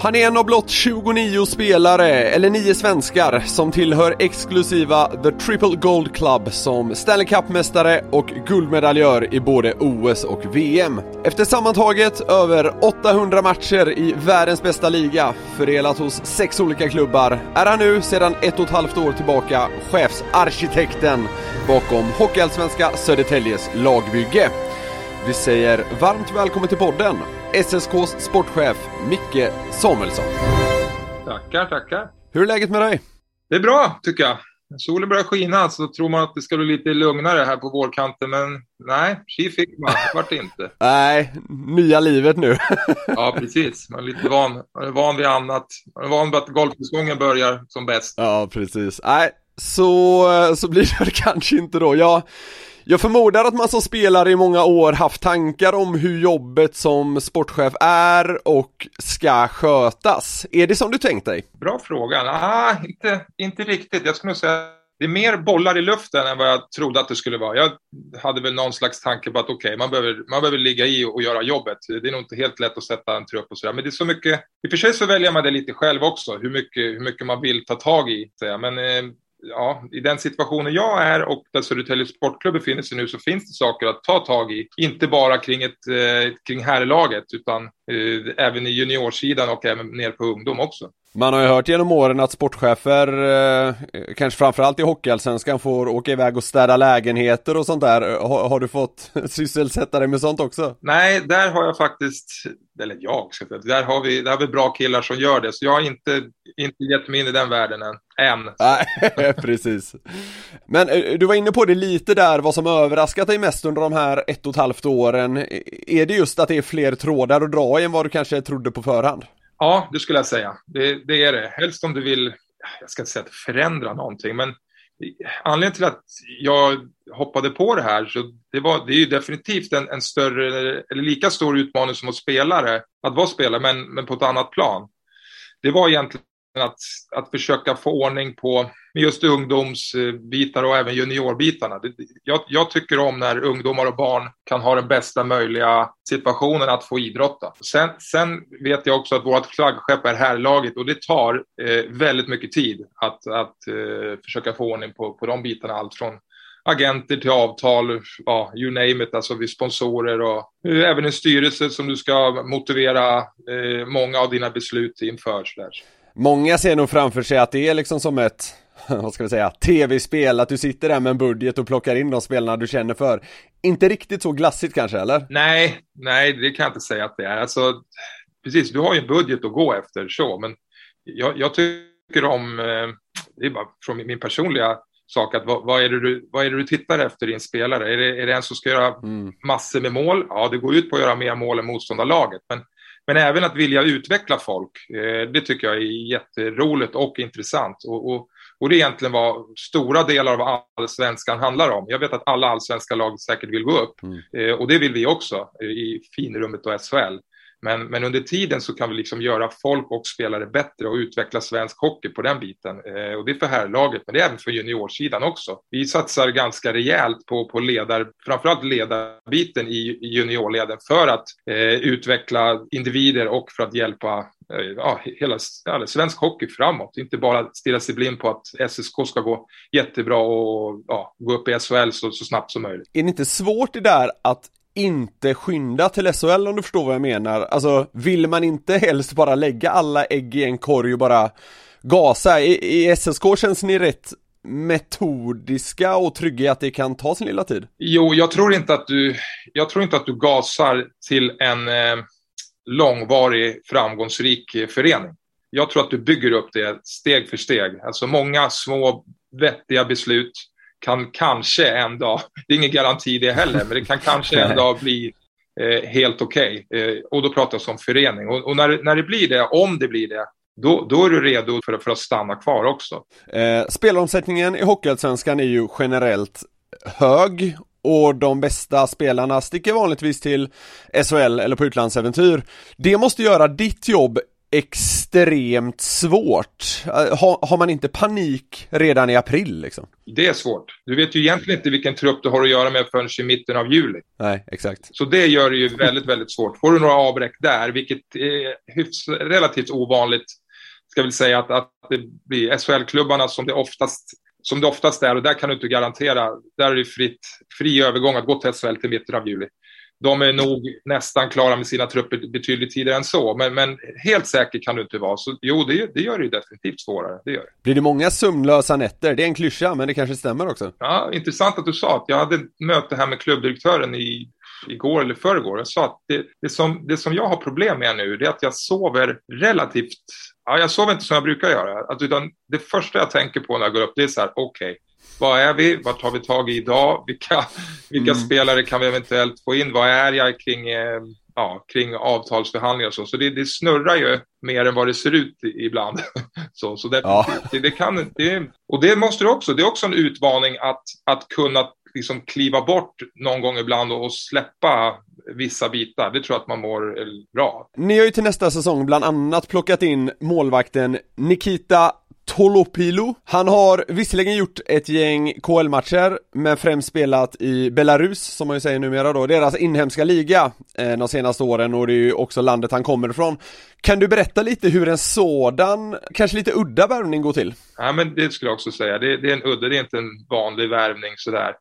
Han är en av blott 29 spelare, eller 9 svenskar, som tillhör exklusiva The Triple Gold Club som Stanley Cup-mästare och guldmedaljör i både OS och VM. Efter sammantaget över 800 matcher i världens bästa liga, fördelat hos sex olika klubbar, är han nu sedan ett och ett halvt år tillbaka chefsarkitekten bakom Hockeyallsvenska Södertäljes lagbygge. Vi säger varmt välkommen till podden SSKs sportchef Micke Samuelsson. Tackar, tackar. Hur är läget med dig? Det är bra, tycker jag. Solen börjar skina så tror man att det ska bli lite lugnare här på vårkanten, men nej, tji fick man. Det vart inte. <laughs> nej, nya livet nu. <laughs> ja, precis. Man är lite van, man är van vid annat. Man är van vid att golfsäsongen börjar som bäst. Ja, precis. Nej, så, så blir det kanske inte då. Jag jag förmodar att man som spelare i många år haft tankar om hur jobbet som sportchef är och ska skötas. Är det som du tänkt dig? Bra fråga. Ah, inte, inte riktigt. Jag skulle nog säga det är mer bollar i luften än vad jag trodde att det skulle vara. Jag hade väl någon slags tanke på att okej, okay, man, behöver, man behöver ligga i och göra jobbet. Det är nog inte helt lätt att sätta en trupp och sådär. Men det är så mycket, i och för sig så väljer man det lite själv också, hur mycket, hur mycket man vill ta tag i. Men eh, ja, i den situationen jag är och där Södertälje Sportklubb befinner sig nu så finns det saker att ta tag i. Inte bara kring, ett, eh, kring herrlaget utan eh, även i juniorsidan och även ner på ungdom också. Man har ju hört genom åren att sportchefer, eh, kanske framförallt i Hockeyallsvenskan, får åka iväg och städa lägenheter och sånt där. Har, har, du fått <laughs> sysselsätta dig med sånt också? Nej, där har jag faktiskt, eller jag, ska säga, där har vi, där har vi bra killar som gör det. Så jag har inte, inte gett mig in i den världen än. än. Nej, <laughs> precis. Men eh, du var inne på det lite där, vad som överraskat dig mest under de här ett och ett halvt åren. Är det just att det är fler trådar att dra i än vad du kanske trodde på förhand? Ja, det skulle jag säga. Det, det, är det. Helst om du vill, jag ska inte säga att förändra någonting, men anledningen till att jag hoppade på det här, så det, var, det är ju definitivt en, en större, eller lika stor utmaning som att spelare, att vara spelare, men, men på ett annat plan. Det var egentligen att, att försöka få ordning på just ungdomsbitar och även juniorbitarna. Jag, jag, tycker om när ungdomar och barn kan ha den bästa möjliga situationen att få idrotta. Sen, sen vet jag också att vårt flaggskepp är härlaget och det tar eh, väldigt mycket tid att, att eh, försöka få ordning på, på de bitarna. Allt från agenter till avtal, ja, you name it, alltså vi sponsorer och eh, även en styrelse som du ska motivera eh, många av dina beslut inför. Sådär. Många ser nog framför sig att det är liksom som ett <laughs> vad ska vi säga, tv-spel, att du sitter där med en budget och plockar in de spelarna du känner för. Inte riktigt så glassigt kanske, eller? Nej, nej, det kan jag inte säga att det är. Alltså, precis, du har ju en budget att gå efter så, men jag, jag tycker om, eh, det är bara från min personliga sak, att vad, vad, är det du, vad är det du tittar efter i en spelare? Är det, är det en som ska göra mm. massor med mål? Ja, det går ut på att göra mer mål än motståndarlaget, men men även att vilja utveckla folk, eh, det tycker jag är jätteroligt och intressant. Och, och, och det är egentligen vad stora delar av allsvenskan handlar om. Jag vet att alla allsvenska lag säkert vill gå upp mm. Eh, och det vill vi också i finrummet och SHL. Men, men under tiden så kan vi liksom göra folk och spelare bättre och utveckla svensk hockey på den biten. Eh, och det är för herrlaget, men det är även för juniorsidan också. Vi satsar ganska rejält på, på ledar, framförallt ledarbiten i, juniorleden för att eh, utveckla individer och för att hjälpa eh, ja, hela, hela svensk hockey framåt. Inte bara stirra sig blind på att SSK ska gå jättebra och ja, gå upp i SHL så, så snabbt som möjligt. Är det inte svårt det där att inte skynda till SHL om du förstår vad jag menar. Alltså, vill man inte helst bara lägga alla ägg i en korg och bara gasa? I, i SSK känns ni rätt metodiska och trygga i att det kan ta sin lilla tid? Jo, jag tror inte att du, jag tror inte att du gasar till en eh, långvarig framgångsrik eh, förening. Jag tror att du bygger upp det steg för steg. Alltså många små vettiga beslut kan kanske en dag, det är ingen garanti det heller, men det kan kanske en <laughs> dag bli eh, helt okej. Okay. Eh, och då pratar jag om förening. Och, och, när, när det blir det, om det blir det, då, då är du redo för, för att stanna kvar också. Eh, spelomsättningen i Hockeyallsvenskan är ju generellt hög och de bästa spelarna sticker vanligtvis till SHL eller på utlandsäventyr. Det måste göra ditt jobb extremt svårt. Eh, har, har man inte panik redan i april liksom? Det är svårt. Du vet ju egentligen inte vilken trupp du har att göra med förrän i mitten av juli. Nej, exakt. Så det gör det ju väldigt, väldigt svårt. Får du några avbräck där, vilket är hyfs, relativt ovanligt, ska vi säga att, att det blir SHL-klubbarna som det oftast som det oftast är, och där kan du inte garantera, där är det fritt, fri övergång att gå till SHL till mitten av juli de är nog nästan klara med sina trupper betydligt tidigare än så. Men, men helt säker kan du inte vara. Så jo, det, det gör det ju definitivt svårare. Det gör det. Blir det många sömnlösa nätter? Det är en klyscha, men det kanske stämmer också. Ja, intressant att du sa att jag hade ett möte här med klubbdirektören i igår eller förrgår. Jag sa att det, det, som, det som jag har problem med nu, det är att jag sover relativt Ja, jag sover inte som jag brukar göra. Att, utan det första jag tänker på när jag går upp, det är så här, okej, okay, vad är vi? Vad tar vi tag i idag? Vilka, <laughs> vilka mm. spelare kan vi eventuellt få in? Vad är jag kring, eh, ja, kring avtalsförhandlingar och så? Så det, det, snurrar ju mer än vad det ser ut ibland. <laughs> så så det, ja. det, det, kan, det, och det måste du också, det är också en utmaning att, att kunna liksom kliva bort någon gång ibland och släppa vissa bitar. Det tror jag att man mår bra. Ni har ju till nästa säsong bland annat plockat in målvakten Nikita Tolopilo. Han har visserligen gjort ett gäng KL-matcher, men främst spelat i Belarus, som man ju säger numera då, deras inhemska liga eh, de senaste åren och det är ju också landet han kommer ifrån. Kan du berätta lite hur en sådan, kanske lite udda värvning går till? Ja, men det skulle jag också säga. Det, det är en udda, det är inte en vanlig värvning sådär.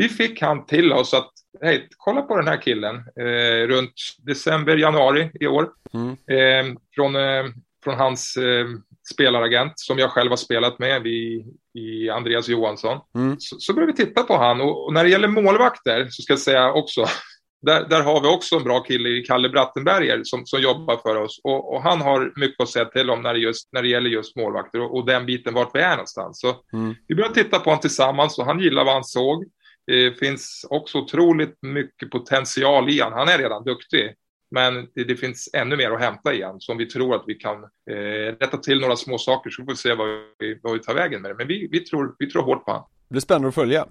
Vi fick han till oss att, hej, kolla på den här killen, eh, runt december, januari i år. Mm. Eh, från, eh, från hans eh, spelaragent som jag själv har spelat med i, i Andreas Johansson. Mm. Så, så började vi titta på han och, och, när det gäller målvakter så ska jag säga också <laughs> där, där har vi också en bra kille i Kalle Brattenberger som, som jobbar för oss och, och, han har mycket att säga till om när det, just, när det gäller just målvakter och, och den biten vart vi är någonstans. Så mm. Vi började titta på honom tillsammans och han gillar vad han såg. Det finns också otroligt mycket potential i honom. Han är redan duktig. Men det, det, finns ännu mer att hämta igen som vi tror att vi kan eh, rätta till några små saker så får vi se vad vi, vad vi tar vägen med det. Men vi, vi, tror, vi tror hårt på honom. Det blir spännande att följa.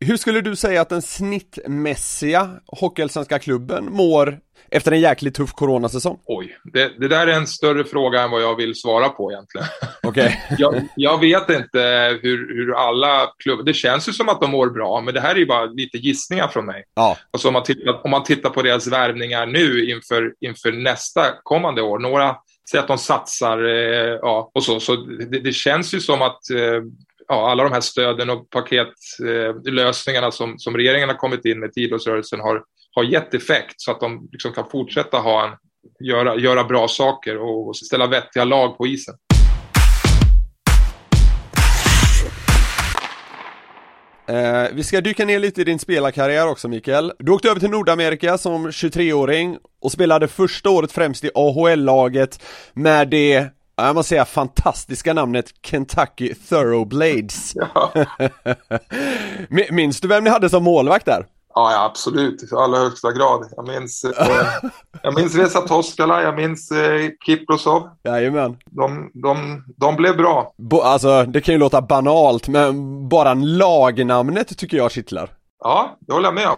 Hur skulle du säga att den snittmässiga Hockeyallsvenska klubben mår efter en jäkligt tuff coronasäsong? Oj, det, det, där är en större fråga än vad jag vill svara på egentligen. Okay. <laughs> jag, jag, vet inte hur, hur alla klubbar... Det känns ju som att de mår bra, men det här är ju bara lite gissningar från mig. Ja. Alltså om man tittar, om man tittar på deras värvningar nu inför, inför nästa kommande år. Några säger att de satsar eh, ja, och så. Så det, det, känns ju som att eh, ja, alla de här stöden och paketlösningarna eh, som, som regeringen har kommit in med till idrottsrörelsen har, har gett effekt så att de liksom kan fortsätta ha en, göra, göra bra saker och ställa vettiga lag på isen. Eh, vi ska dyka ner lite i din spelarkarriär också Mikael. Du åkte över till Nordamerika som 23-åring och spelade första året främst i AHL-laget med det jag måste säga fantastiska namnet Kentucky Thoroughblades. <laughs> Ja. <laughs> Minns du vem ni hade som målvakt där? Ja, ja, absolut. I allra högsta grad. Jag minns, eh, <laughs> jag minns Reza Toskala, jag minns eh, Kiprosov. Jajamän. De, de, de blev bra. Bo, alltså, det kan ju låta banalt, men bara lagnamnet tycker jag kittlar. Ja, det håller jag med om.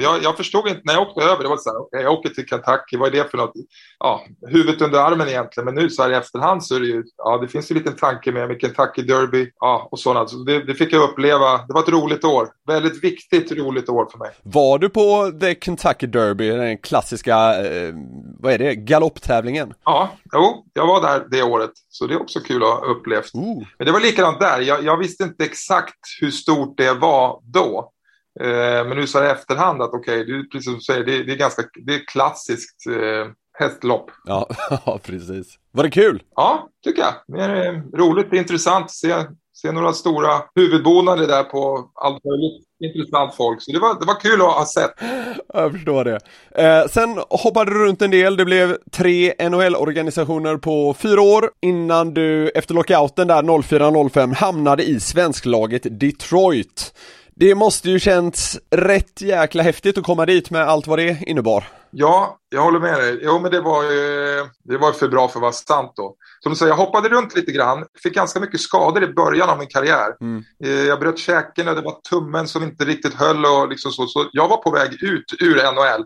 Jag, jag, förstod inte när jag åkte över. Det var så här, okay, jag åker till Kentucky, vad är det för något? Ja, huvudet under armen egentligen. Men nu så här i efterhand så är det ju, ja, det finns ju en liten tanke med, med Kentucky Derby ja, och sådant. Så det, det, fick jag uppleva. Det var ett roligt år. Väldigt viktigt roligt år för mig. Var du på The Kentucky Derby, den klassiska, eh, vad är det, galopptävlingen? Ja, jo, jag var där det året. Så det är också kul att ha upplevt. Ooh. Men det var likadant där. Jag, jag visste inte exakt hur stort det var då. Eh, men nu så här i efterhand att okej, okay, precis som du säger, det, det, är ganska det är klassiskt eh, hästlopp. Ja, <laughs> ja, precis. Var det kul? Ja, tycker jag. Det är eh, roligt, intressant att se, se några stora huvudbonader där på allt möjligt intressant folk. Så det var, det var kul att ha sett. <laughs> Jag förstår det. Eh, sen hoppade du runt en del. Det blev tre NHL-organisationer på fyra år innan du efter lockouten där 04-05 hamnade i svensklaget Detroit. Det måste ju känts rätt jäkla häftigt att komma dit med allt vad det innebar. Ja, jag håller med dig. Jo, men det var ju det var för bra för att vara sant då. Som du säger, jag hoppade runt lite grann. Fick ganska mycket skador i början av min karriär. Mm. Eh, jag bröt käken och det var tummen som inte riktigt höll och liksom så. Så jag var på väg ut ur NHL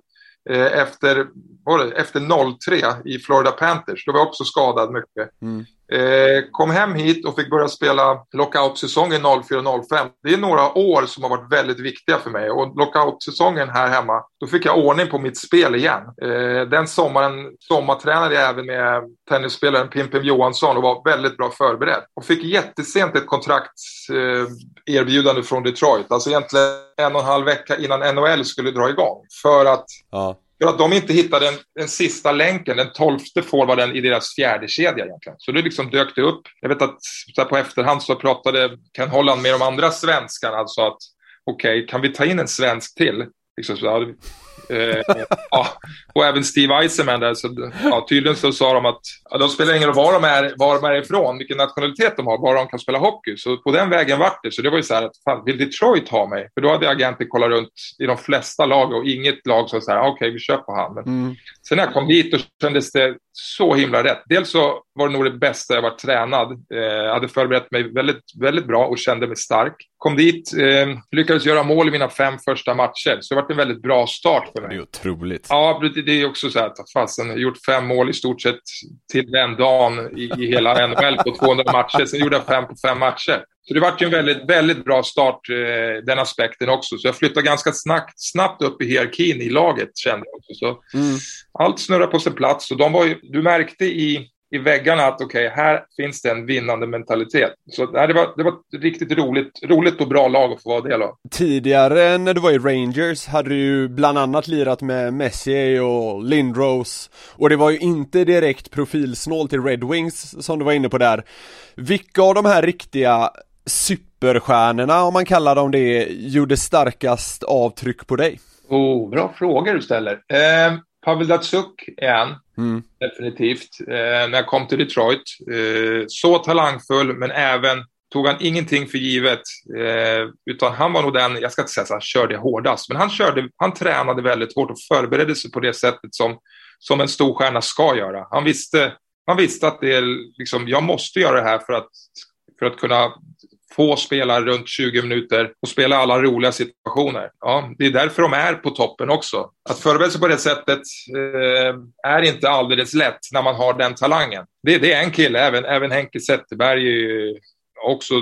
eh, efter, var det, efter 03 i Florida Panthers. Då var jag också skadad mycket. Mm. Eh, kom hem hit och fick börja spela lockout-säsongen 04-05. Det är några år som har varit väldigt viktiga för mig och lockout-säsongen här hemma, då fick jag ordning på mitt spel igen. Eh, den sommaren sommartränade jag även med tennisspelaren Pimpen Johansson och var väldigt bra förberedd. Och fick jättesent ett kontraktserbjudande från Detroit, alltså egentligen en och en halv vecka innan NHL skulle dra igång. För att ja. För att de inte hittade den, den sista länken, den tolfte forwarden i deras fjärde kedja egentligen. Så det liksom dök det upp. Jag vet att så på efterhand så pratade Ken Holland med de andra svenskarna, alltså att okej, okay, kan vi ta in en svensk till? Liksom så, Eh, ja, och även Steve Eisenman där, så ja, tydligen så sa de att ja, de spelar ingen roll var de, är, var de är ifrån, vilken nationalitet de har, bara de kan spela hockey. Så på den vägen vart det. Så det var ju så här att, fan, vill Detroit ha mig? För då hade agenten kollat runt i de flesta lag och inget lag sa så här, okej, okay, vi på han. Men mm. Sen när jag kom dit, då kändes det så himla rätt. Dels så var det nog det bästa jag varit tränad. Eh, hade förberett mig väldigt, väldigt bra och kände mig stark. Kom dit, eh, lyckades göra mål i mina fem första matcher. Så det varit en väldigt bra start för mig. Det är otroligt. Ja, det är också så här att fasen, gjort fem mål i stort sett till den dagen i, i hela NHL på 200 matcher. Sen gjorde jag fem på fem matcher. Så det var ju en väldigt, väldigt bra start, eh, den aspekten också. Så jag flyttade ganska snabbt, snabbt upp i hierarkin i laget, kände jag också. Så mm. Allt snurrade på sin plats. Och de var ju, du märkte i, i väggarna att okej, okay, här finns det en vinnande mentalitet. Så nej, det, var, det var ett riktigt roligt, roligt och bra lag att få vara del av. Tidigare när du var i Rangers hade du ju bland annat lirat med Messier och Lindros och det var ju inte direkt profilsnål till Red Wings som du var inne på där. Vilka av de här riktiga superstjärnorna, om man kallar dem det, gjorde starkast avtryck på dig? Oh, bra frågor du ställer. Eh, Pavel Datsuk är en, mm. definitivt. Eh, när jag kom till Detroit. Eh, så talangfull, men även tog han ingenting för givet. Eh, utan han var nog den, jag ska inte säga så han körde hårdast, men han, körde, han tränade väldigt hårt och förberedde sig på det sättet som, som en stor stjärna ska göra. Han visste, han visste att det är liksom, jag måste göra det här för att, för att kunna få spelar runt 20 minuter och spela alla roliga situationer. Ja, det är därför de är på toppen också. Att förbereda sig på det sättet eh, är inte alldeles lätt när man har den talangen. Det, det är en kille, även, även Henke Zetterberg är ju också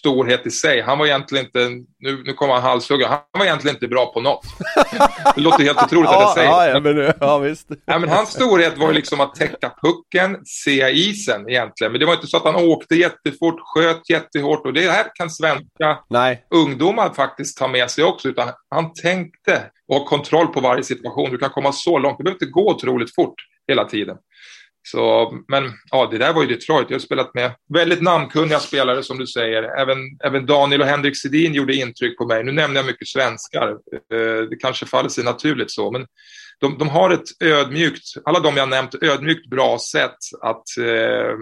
storhet i sig. Han var egentligen inte, nu, nu kommer han halshugga, han var egentligen inte bra på något. <laughs> Det låter helt otroligt att jag säger ja, ja, men, ja, visst. Ja, men hans storhet var ju liksom att täcka pucken, se isen egentligen. Men det var inte så att han åkte jättefort, sköt jättehårt och det här kan svenska Nej. ungdomar faktiskt ta med sig också. Utan han tänkte och ha kontroll på varje situation. Du kan komma så långt, du behöver inte gå otroligt fort hela tiden. Så, men ja, det där var ju Detroit. Jag har spelat med väldigt namnkunniga spelare som du säger. Även, även Daniel och Henrik Sedin gjorde intryck på mig. Nu nämner jag mycket svenskar. Eh, det kanske faller sig naturligt så, men de, de har ett ödmjukt, alla de jag nämnt, ödmjukt bra sätt att, eh,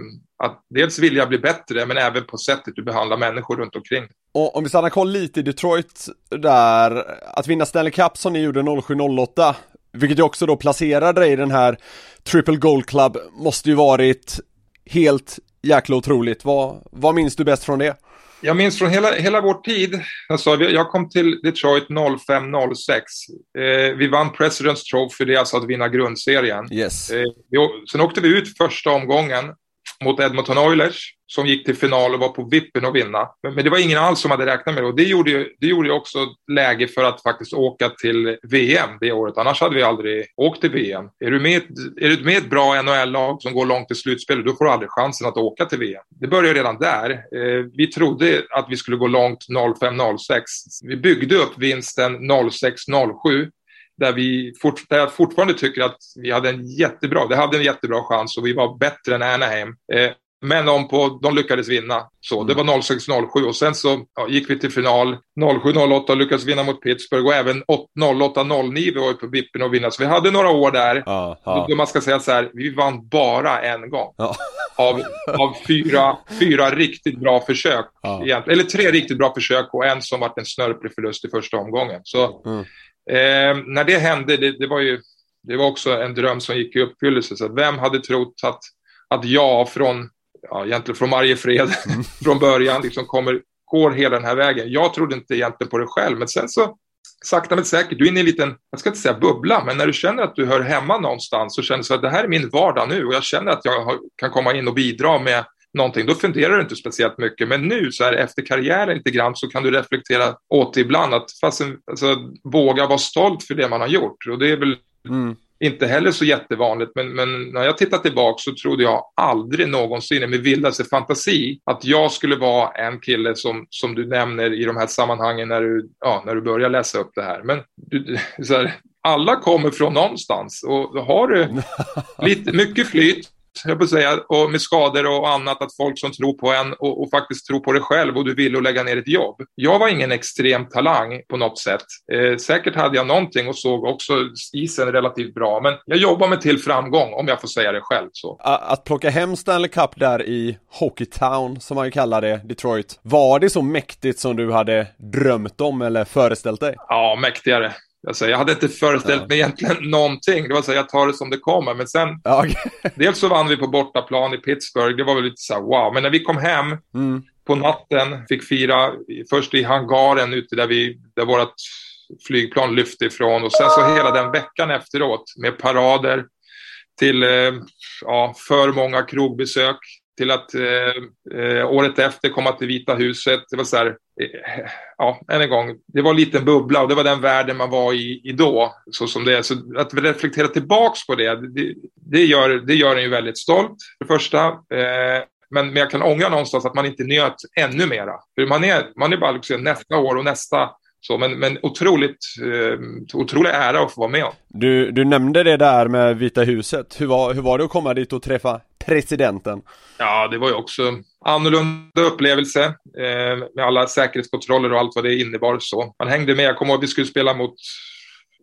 att dels vilja bli bättre, men även på sättet du behandlar människor runt omkring. Och om vi stannar koll lite i Detroit där, att vinna Stanley Cup som ni gjorde 07-08, vilket ju också då placerade dig i den här Triple Gold Club, måste ju varit helt jäkla otroligt. Vad, vad minns du bäst från det? Jag minns från hela, hela vår tid. Alltså, jag kom till Detroit 05-06. Eh, vi vann President's Trophy, det är alltså att vinna grundserien. Yes. Eh, sen åkte vi ut första omgången mot Edmonton Oilers som gick till final och var på vippen att vinna. Men, men det var ingen alls som hade räknat med det och det gjorde ju, det gjorde ju också läge för att faktiskt åka till VM det året. Annars hade vi aldrig åkt till VM. Är du med, är du med ett bra NHL-lag som går långt i slutspelet, då får du aldrig chansen att åka till VM. Det började redan där. Eh, vi trodde att vi skulle gå långt 05-06. Vi byggde upp vinsten 06-07 där, vi fort, där jag fortfarande tycker att vi hade en jättebra, det hade en jättebra chans och vi var bättre än Anaheim. Eh, men de, på, de lyckades vinna. Så, det var 06-07 och sen så ja, gick vi till final 07-08 och lyckades vinna mot Pittsburgh och även 08-09 var vi på vippen att vinna. Så vi hade några år där. Ja, ja. Då man ska säga så här, vi vann bara en gång. Ja. Av, av fyra, fyra riktigt bra försök. Eller tre riktigt bra försök och en som var en snörplig förlust i första omgången. Så Mm. Eh, när det hände, det, det var ju det var också en dröm som gick i uppfyllelse. Så vem hade trott att, att jag från, ja, egentligen från Mariefred, <laughs> från början, liksom kommer, går hela den här vägen. Jag trodde inte egentligen på det själv, men sen så sakta men säkert, du är inne i en liten, jag ska inte säga bubbla, men när du känner att du hör hemma någonstans så känner du att det här är min vardag nu och jag känner att jag har, kan komma in och bidra med någonting, då funderar du inte speciellt mycket. Men nu så här efter karriären lite grann så kan du reflektera åt det ibland att fast alltså, våga vara stolt för det man har gjort. Och det är väl Mm. inte heller så jättevanligt, men, men när jag tittar tillbaka så trodde jag aldrig någonsin i min vildaste fantasi att jag skulle vara en kille som, som du nämner i de här sammanhangen när du, ja, när du börjar läsa upp det här. Men du, så här, alla kommer från någonstans och har du <laughs> lite, mycket flyt, jag på säga, och med skador och annat, att folk som tror på en och, och faktiskt tror på det själv och du vill och lägga ner ett jobb. Jag var ingen extrem talang på något sätt. Eh, säkert hade jag någonting och såg också isen relativt bra, men jag jobbar mig till framgång om jag får säga det själv. Så. Att plocka hem Stanley Cup där i Hockeytown, som man ju kallar det, Detroit. Var det så mäktigt som du hade drömt om eller föreställt dig? Ja, mäktigare. Säger, jag hade inte föreställt mig egentligen någonting. Det var så här, jag tar det som det kommer. Men sen, okej. dels så vann vi på bortaplan i Pittsburgh. Det var väl lite så här, wow. Men när vi kom hem Mm. på natten, fick fira först i hangaren ute där, vi, där vårt flygplan lyfte ifrån. Och sen så hela den veckan efteråt med parader till eh, ja, för många krogbesök till att eh, eh, året efter komma till Vita huset. Det var så här, ja, än en gång, det var en liten bubbla och det var den världen man var i, i då. Så som det är. Så att reflektera tillbaks på det, det, det, gör, det gör en ju väldigt stolt, för det första. Eh, men, men jag kan ångra någonstans att man inte njöt ännu mera. För man är, man är bara liksom nästa år och nästa. Så, men, men otroligt, eh, otrolig ära att få vara med om. Du, du nämnde det där med Vita huset. Hur var, hur var det att komma dit och träffa presidenten? Ja, det var ju också annorlunda upplevelse eh, med alla säkerhetskontroller och allt vad det innebar. så. Man hängde med. Jag kommer ihåg att vi skulle spela mot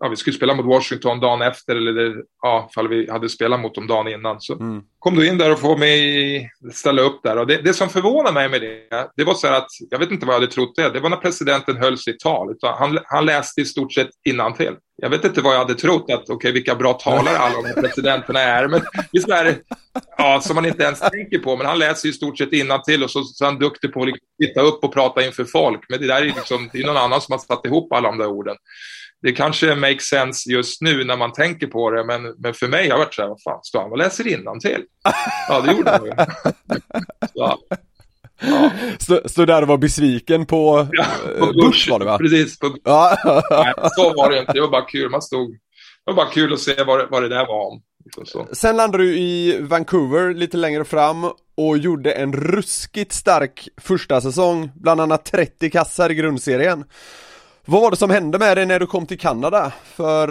ja, vi skulle spela mot Washington dagen efter eller ja, ifall vi hade spelat mot dem dagen innan. Så Mm. kom du in där och få mig ställa upp där. Och det, det som förvånade mig med det, det var så här att, jag vet inte vad jag hade trott det, det var när presidenten höll sitt tal. Han, han läste i stort sett innantill. Jag vet inte vad jag hade trott, att okej, vilka bra talare alla de här presidenterna är. Men det är så här, ja, som man inte ens tänker på. Men han läser i stort sett innantill och så, så är han duktig på att liksom titta upp och prata inför folk. Men det där är liksom, det är någon annan som har satt ihop alla de där orden. Det kanske makes sense just nu när man tänker på det, men, men för mig har det varit så här, vad fan, står han och läser innantill? Ja, det gjorde han ju. <laughs> Ja. Stå, stå där och var besviken på, på eh, Bush var det va? Precis. På, Ja. nej, så var det inte. Det var bara kul. Man stod, det var bara kul att se vad det, vad det där var om. Liksom. Sen landade du i Vancouver lite längre fram och gjorde en ruskigt stark första säsong, bland annat 30 kassar i grundserien. Vad var det som hände med dig när du kom till Kanada? För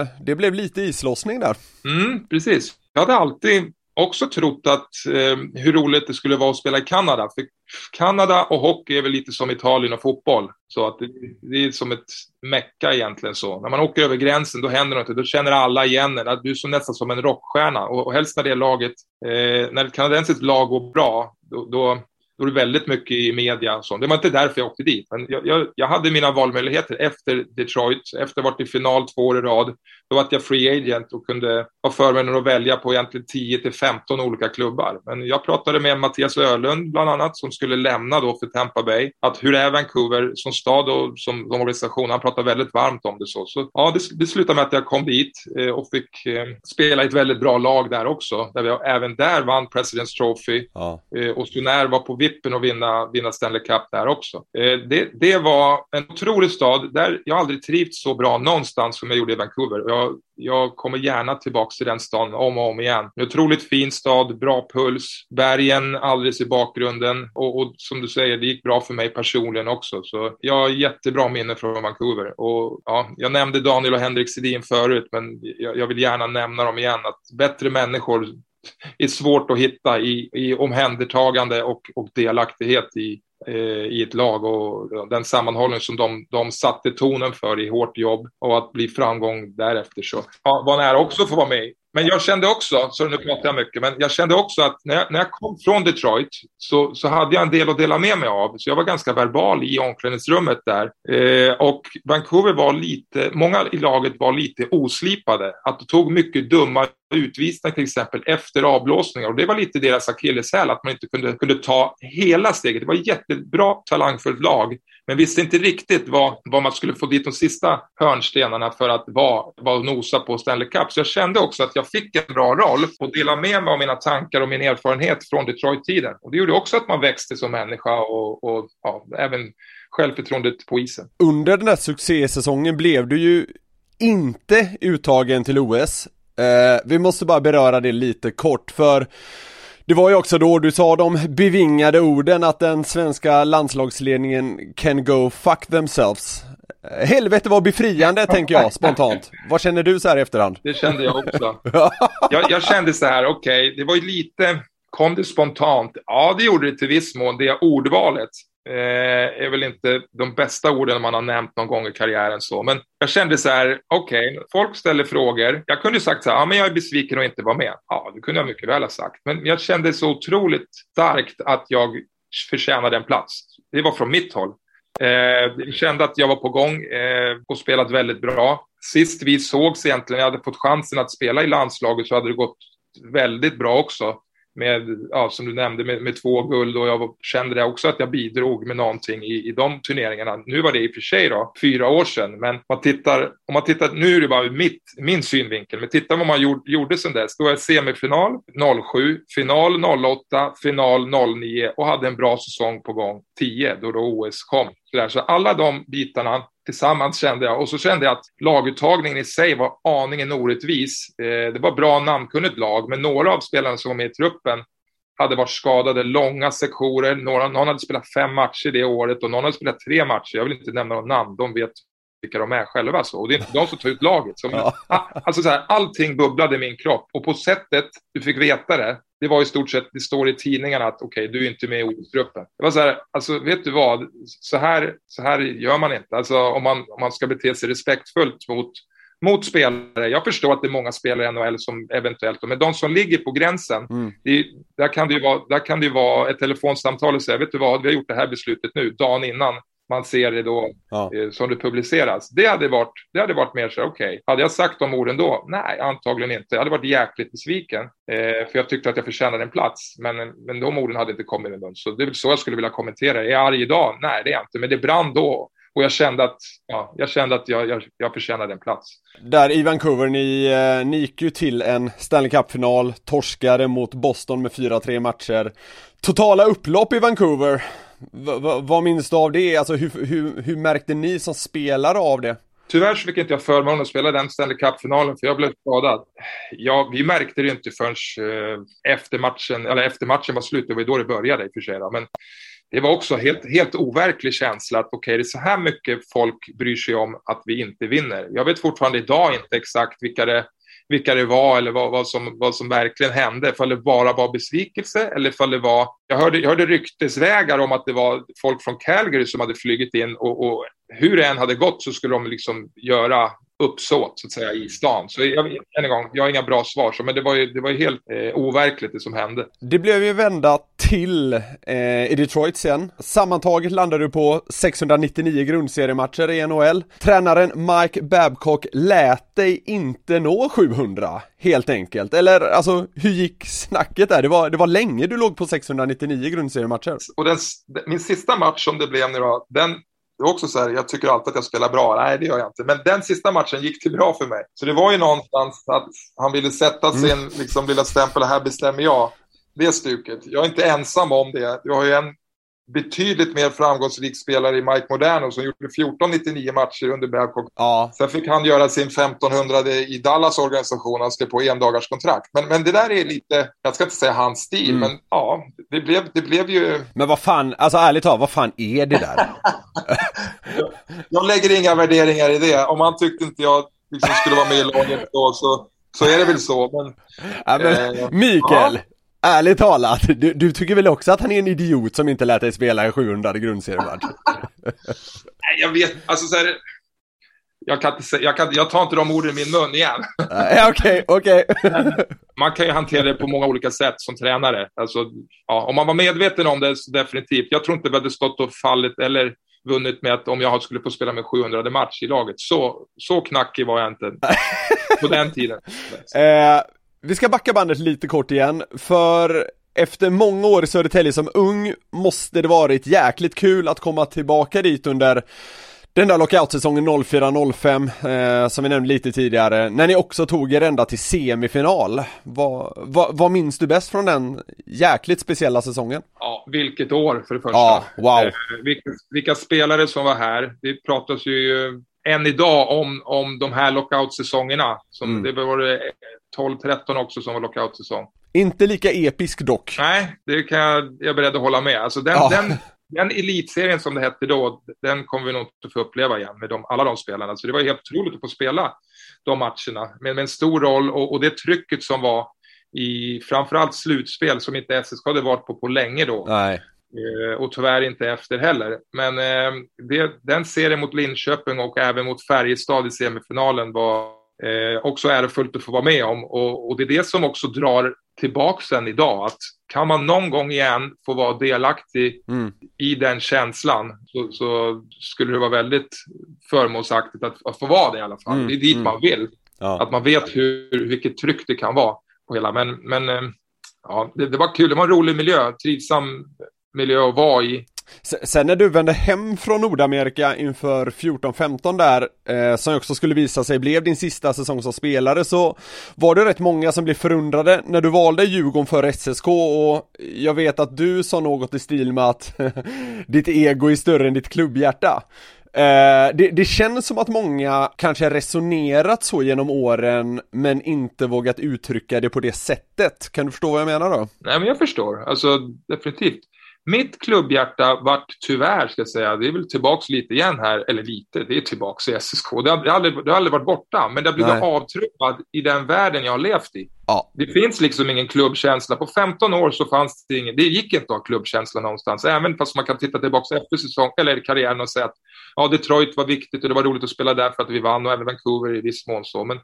eh, det blev lite islossning där. Mm, precis. Jag hade alltid också trott att eh, hur roligt det skulle vara att spela i Kanada. För Kanada och hockey är väl lite som Italien och fotboll. Så att det, det är som ett mecka egentligen så. När man åker över gränsen då händer något. Då känner alla igen en. Du är nästan som en rockstjärna. Och, och helst när det laget, eh, när ett kanadensiskt lag går bra, då, då då är det väldigt mycket i media och så. Det var inte därför jag åkte dit. Men jag, jag, jag hade mina valmöjligheter efter Detroit, efter att ha varit i final två år i rad. Då var jag free agent och kunde ha förmånen att välja på egentligen 10 till 15 olika klubbar. Men jag pratade med Mattias Ölund bland annat som skulle lämna då för Tampa Bay. Att hur är Vancouver som stad och som, som organisation? Han pratade väldigt varmt om det så. Så ja, det, det slutade med att jag kom dit eh, och fick eh, spela i ett väldigt bra lag där också. Där vi även där vann President's Trophy. Ja. Eh, och Sonär var på vippen att vinna, vinna Stanley Cup där också. Eh, det, det var en otrolig stad. Där jag aldrig trivts så bra någonstans som jag gjorde i Vancouver. Jag, jag kommer gärna tillbaka till den staden om och om igen. En otroligt fin stad, bra puls, bergen alldeles i bakgrunden och, och som du säger, det gick bra för mig personligen också. Så jag har jättebra minne från Vancouver. Och, ja, jag nämnde Daniel och Henrik Sedin förut, men jag, jag vill gärna nämna dem igen. Att bättre människor <laughs> är svårt att hitta i, i omhändertagande och, och delaktighet i, eh, i ett lag och den sammanhållning som de, de satte tonen för i hårt jobb och att bli framgång därefter. Så ja, var nära också att få vara med. Men jag kände också, så nu pratar jag mycket, men jag kände också att när jag, när jag kom från Detroit så, så hade jag en del att dela med mig av. Så jag var ganska verbal i omklädningsrummet där. Eh, och Vancouver var lite, många i laget var lite oslipade. Att det tog mycket dumma utvisningar till exempel efter avblåsningar och det var lite deras akilleshäl att man inte kunde, kunde ta hela steget. Det var ett jättebra talangfullt lag men visste inte riktigt vad, vad man skulle få dit de sista hörnstenarna för att vara, vara nosa på Stanley Cup. Så jag kände också att jag fick en bra roll och dela med mig av mina tankar och min erfarenhet från Detroit-tiden. Och det gjorde också att man växte som människa och, och ja, även självförtroendet på isen. Under den där succésäsongen blev du ju inte uttagen till OS. Eh, vi måste bara beröra det lite kort för det var ju också då du sa de bevingade orden att den svenska landslagsledningen can go fuck themselves. Helvete var befriande <laughs> tänker jag spontant. Vad känner du så här i efterhand? Det kände jag också. <laughs> jag, jag kände så här, okej, okay, det var ju lite, kom det spontant? Ja, det gjorde det till viss mån, det ordvalet eh, är väl inte de bästa orden man har nämnt någon gång i karriären så. Men jag kände så här, okej, okay, folk ställer frågor. Jag kunde sagt så här, ja men jag är besviken och inte vara med. Ja, det kunde jag mycket väl ha sagt. Men jag kände så otroligt starkt att jag förtjänade en plats. Det var från mitt håll. Eh, jag kände att jag var på gång eh, och spelat väldigt bra. Sist vi sågs egentligen, jag hade fått chansen att spela i landslaget så hade det gått väldigt bra också med, ja, som du nämnde, med, med två guld och jag kände det också att jag bidrog med någonting i, i de turneringarna. Nu var det i och för sig då, fyra år sedan, men man tittar, om man tittar, nu är det bara mitt, min synvinkel, men titta vad man gjorde, gjorde sedan dess. Då är semifinal 07, final 08, final 09 och hade en bra säsong på gång 10 då, då OS kom. Så alla de bitarna tillsammans kände jag. Och så kände jag att laguttagningen i sig var aningen orättvis. Eh, det var bra namnkunnigt lag, men några av spelarna som var med i truppen hade varit skadade långa sektioner. Några, någon hade spelat fem matcher det året och någon hade spelat tre matcher. Jag vill inte nämna några namn, de vet vilka de är själva. Så. Och det är inte <laughs> de som tar ut laget. Så, ja. <laughs> Alltså så här, allting bubblade i min kropp och på sättet du fick veta det, det var i stort sett, det står i tidningarna att okej, okay, du är inte med i OS-gruppen. Det var så här, alltså vet du vad, så här, så här gör man inte. Alltså om man, om man ska bete sig respektfullt mot, mot spelare. Jag förstår att det är många spelare i NHL som eventuellt, men de som ligger på gränsen, Mm. det, där, kan det ju vara, där kan det vara ett telefonsamtal och säga, vet du vad, vi har gjort det här beslutet nu, dagen innan man ser det då Ja. eh, som det publiceras. Det hade varit, det hade varit mer så okej, hade jag sagt de orden då? Nej, antagligen inte. Jag hade varit jäkligt besviken, eh, för jag tyckte att jag förtjänade en plats, men, men de orden hade inte kommit i min mun. Så det är väl så jag skulle vilja kommentera. Är jag arg idag? Nej, det är jag inte, men det brann då. Och jag kände att, ja, jag, kände att jag, jag, jag förtjänade en plats. Där i Vancouver, ni, eh, ni gick ju till en Stanley Cup-final, torskade mot Boston med 4-3 matcher. Totala upplopp i Vancouver, vad minns du av det? Alltså hur, hur, hur märkte ni som spelare av det? Tyvärr så fick inte jag förmånen att spela den Stanley Cup-finalen för jag blev skadad. Ja, vi märkte det inte förrän eh, efter matchen, eller efter matchen var slut, det var ju då det började i och för sig. Då. Men det var också helt, helt overklig känsla att okej, det är så här mycket folk bryr sig om att vi inte vinner. Jag vet fortfarande idag inte exakt vilka det, vilka det var eller vad, vad, som, vad som verkligen hände. Ifall det bara var besvikelse eller ifall det var... Jag hörde, jag hörde ryktesvägar om att det var folk från Calgary som hade flugit in och, och hur det än hade gått så skulle de liksom göra uppsåt så att säga i stan. Så jag, än en gång, jag har inga bra svar, så, men det var ju, det var ju helt eh, overkligt det som hände. Det blev ju vända till eh, i Detroit sen. Sammantaget landade du på 699 grundseriematcher i NHL. Tränaren Mike Babcock lät dig inte nå 700, helt enkelt. Eller alltså, hur gick snacket där? Det var, det var länge du låg på 699 grundseriematcher. Och den, min sista match som det blev nu då, den det var också så här, jag tycker alltid att jag spelar bra. Nej, det gör jag inte. Men den sista matchen gick det bra för mig. Så det var ju någonstans att han ville sätta sin liksom, lilla stämpel, här bestämmer jag. Det stuket. Jag är inte ensam om det. Jag har ju en betydligt mer framgångsrik spelare i Mike Moderno som gjorde 14-99 matcher under Babcock. Ja. Sen fick han göra sin 1500 i Dallas organisation, han skrev på endagars kontrakt. Men, men det där är lite, jag ska inte säga hans stil, Mm. men ja, det blev, det blev ju... Men vad fan, alltså ärligt talat, vad fan är det där? <laughs> Jag lägger inga värderingar i det. Om han tyckte inte jag liksom skulle vara med i laget då, så, så är det väl så. Men, Ja, men, eh, Mikael, ärligt talat, du, du tycker väl också att han är en idiot som inte lät dig spela en 700 grundseriematch? <laughs> Nej, jag vet, alltså så här, jag, kan inte jag, kan, jag tar inte de orden i min mun igen. Okej, okej. <laughs> Man kan ju hantera det på många olika sätt som tränare. Alltså, ja, om man var medveten om det, så definitivt. Jag tror inte vi hade stått och fallit eller vunnit med att om jag skulle få spela med 700 match i laget. Så, så knackig var jag inte <laughs> på den tiden. Eh, vi ska backa bandet lite kort igen, för efter många år i Södertälje som ung måste det varit jäkligt kul att komma tillbaka dit under den där lockoutsäsongen 04-05 eh, som vi nämnde lite tidigare, när ni också tog er ända till semifinal. Vad, vad, vad minns du bäst från den jäkligt speciella säsongen? Ja, vilket år för det första. Ja, wow. Eh, vilka, vilka spelare som var här. Det pratas ju eh, än idag om, om de här lockoutsäsongerna. Som Mm. Det var det 12-13 också som var lockoutsäsong. Inte lika episk dock. Nej, det kan jag, jag är beredd att hålla med. Alltså den, Ja. den, den elitserien som det hette då, den kommer vi nog inte få uppleva igen med de, alla de spelarna. Så det var helt otroligt att få spela de matcherna med, med en stor roll och, och det trycket som var i framförallt slutspel som inte SSK hade varit på på länge då. Nej. Eh, och tyvärr inte efter heller. Men eh, det, den serien mot Linköping och även mot Färjestad i semifinalen var eh, också ärofullt att få vara med om. Och, och det är det som också drar tillbaka sen idag. Att kan man någon gång igen få vara delaktig Mm. i den känslan så, så skulle det vara väldigt förmånsaktigt att, att få vara det i alla fall. Mm, Det är dit mm. man vill. Ja. Att man vet hur, vilket tryck det kan vara på hela. Men, men eh, ja, det, det var kul. Det var en rolig miljö. Trivsam miljö att vara i. Sen när du vände hem från Nordamerika inför 14-15 där, eh, som också skulle visa sig blev din sista säsong som spelare, så var det rätt många som blev förundrade när du valde Djurgården för SSK och jag vet att du sa något i stil med att <laughs> ditt ego är större än ditt klubbhjärta. Eh, det, det känns som att många kanske resonerat så genom åren men inte vågat uttrycka det på det sättet. Kan du förstå vad jag menar då? Nej, men jag förstår. Alltså, definitivt. Mitt klubbhjärta vart tyvärr, ska jag säga, det är väl tillbaks lite igen här, eller lite, det är tillbaks i SSK. Det har, det har, aldrig, det har aldrig varit borta, men det har blivit avtrubbad i den världen jag har levt i. Ja. Det finns liksom ingen klubbkänsla. På 15 år så fanns det ingen, det gick inte att ha klubbkänsla någonstans. Även fast man kan titta tillbaka efter säsong, eller karriären och säga att ja, Detroit var viktigt och det var roligt att spela där för att vi vann och även Vancouver i viss mån så. Men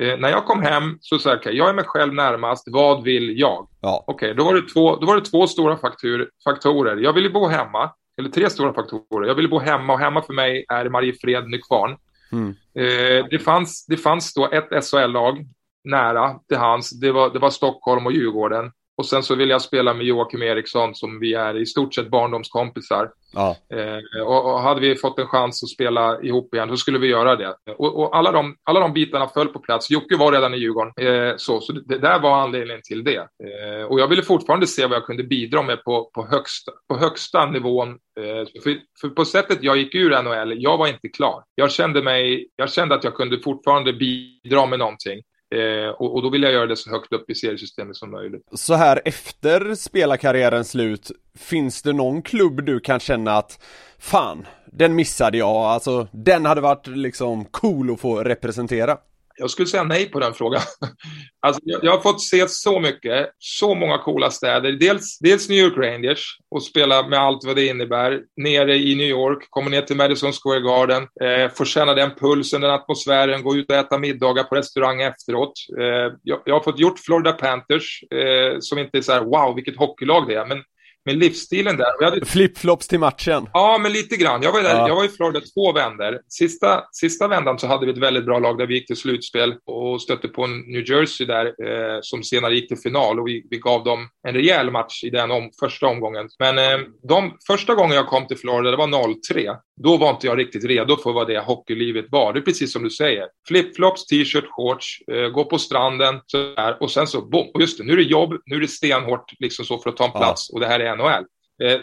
eh, när jag kom hem så sa jag, okay, jag är mig själv närmast, vad vill jag? Ja. Okej, okay, då, var det två, då var det två stora faktur, faktorer. Jag ville bo hemma, eller tre stora faktorer. Jag ville bo hemma och hemma för mig är Mariefred, Nykvarn. Mm. Eh, det, fanns, det fanns då ett SHL-lag nära till hans. Det var, det var Stockholm och Djurgården. Och sen så vill jag spela med Joakim Eriksson som vi är i stort sett barndomskompisar. Ja. Eh, och, och, hade vi fått en chans att spela ihop igen så skulle vi göra det. Och, och alla, de, alla de bitarna föll på plats. Jocke var redan i Djurgården. Eh, så så det, där var anledningen till det. Eh, och jag ville fortfarande se vad jag kunde bidra med på, på, högsta, på högsta nivån. Eh, för, för på sättet jag gick ur NHL, jag var inte klar. Jag kände, mig, jag kände att jag kunde fortfarande bidra med någonting. Eh, och, och, då vill jag göra det så högt upp i seriesystemet som möjligt. Så här efter spelarkarriärens slut, finns det någon klubb du kan känna att fan, den missade jag, alltså den hade varit liksom cool att få representera? Jag skulle säga nej på den frågan. <laughs> Alltså, jag, har fått se så mycket, så många coola städer. Dels, dels New York Rangers och spela med allt vad det innebär. Nere i New York, kommer ner till Madison Square Garden, eh, får känna den pulsen, den atmosfären, gå ut och äta middagar på restaurang efteråt. Eh, jag, jag, har fått gjort Florida Panthers, eh, som inte är så här wow, vilket hockeylag det är, men med livsstilen där. Hade... Flipflops till matchen. Ja, men lite grann. Jag var, där, Ja. jag var i Florida två vändor. Sista, sista vändan så hade vi ett väldigt bra lag där vi gick till slutspel och stötte på New Jersey där eh, som senare gick till final och vi, vi gav dem en rejäl match i den om, första omgången. Men eh, de, första gången jag kom till Florida, det var 03. Då var inte jag riktigt redo för vad det hockeylivet var. Det är precis som du säger. Flipflops, t-shirt, shorts, eh, gå på stranden så där, och sen så bom. Och just det, nu är det jobb, nu är det stenhårt liksom så för att ta en plats och det här är NHL. Eh,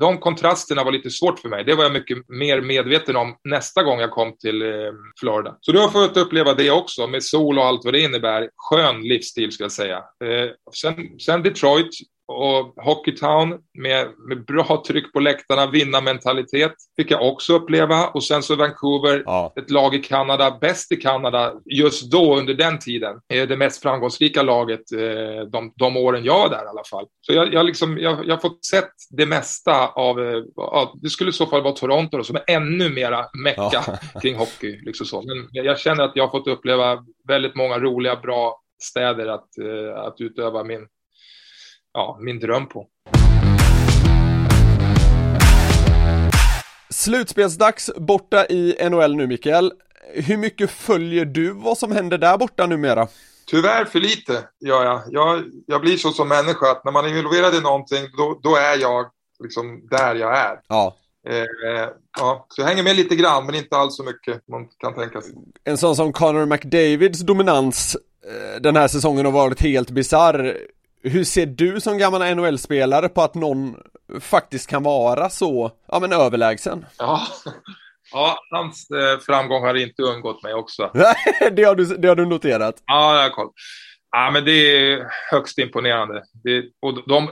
de kontrasterna var lite svårt för mig. Det var jag mycket mer medveten om nästa gång jag kom till eh, Florida. Så du har fått uppleva det också med sol och allt vad det innebär. Skön livsstil ska jag säga. Sen, sen Detroit och Hockeytown med, med bra tryck på läktarna, vinnarmentalitet fick jag också uppleva. Och sen så Vancouver, ett lag i Kanada, bäst i Kanada just då under den tiden. Eh, det mest framgångsrika laget eh, de, de åren jag var där i alla fall. Så jag, jag, liksom, jag, jag har fått sett det mesta av, eh, ja, det skulle i så fall vara Toronto då, som är ännu mera mecka Ja. <laughs> kring hockey. Liksom så. Men jag känner att jag har fått uppleva väldigt många roliga, bra städer att, att utöva min, ja, min dröm på. Slutspelsdags borta i NHL nu Mikael. Hur mycket följer du vad som händer där borta numera? Tyvärr för lite gör jag. jag. Jag blir så som människa att när man är involverad i någonting då, då är jag liksom där jag är. Ja. Eh, ja, så jag hänger med lite grann men inte alls så mycket man kan tänka sig. En sån som Connor McDavids dominans eh, den här säsongen har varit helt bizarr. Hur ser du som gammal NHL-spelare på att någon faktiskt kan vara så, ja men överlägsen? Ja, ja hans eh, framgång har inte undgått mig också. <laughs> det, har du, det har du noterat? Ja, jag har koll. Ja, men det är högst imponerande. Det, och de,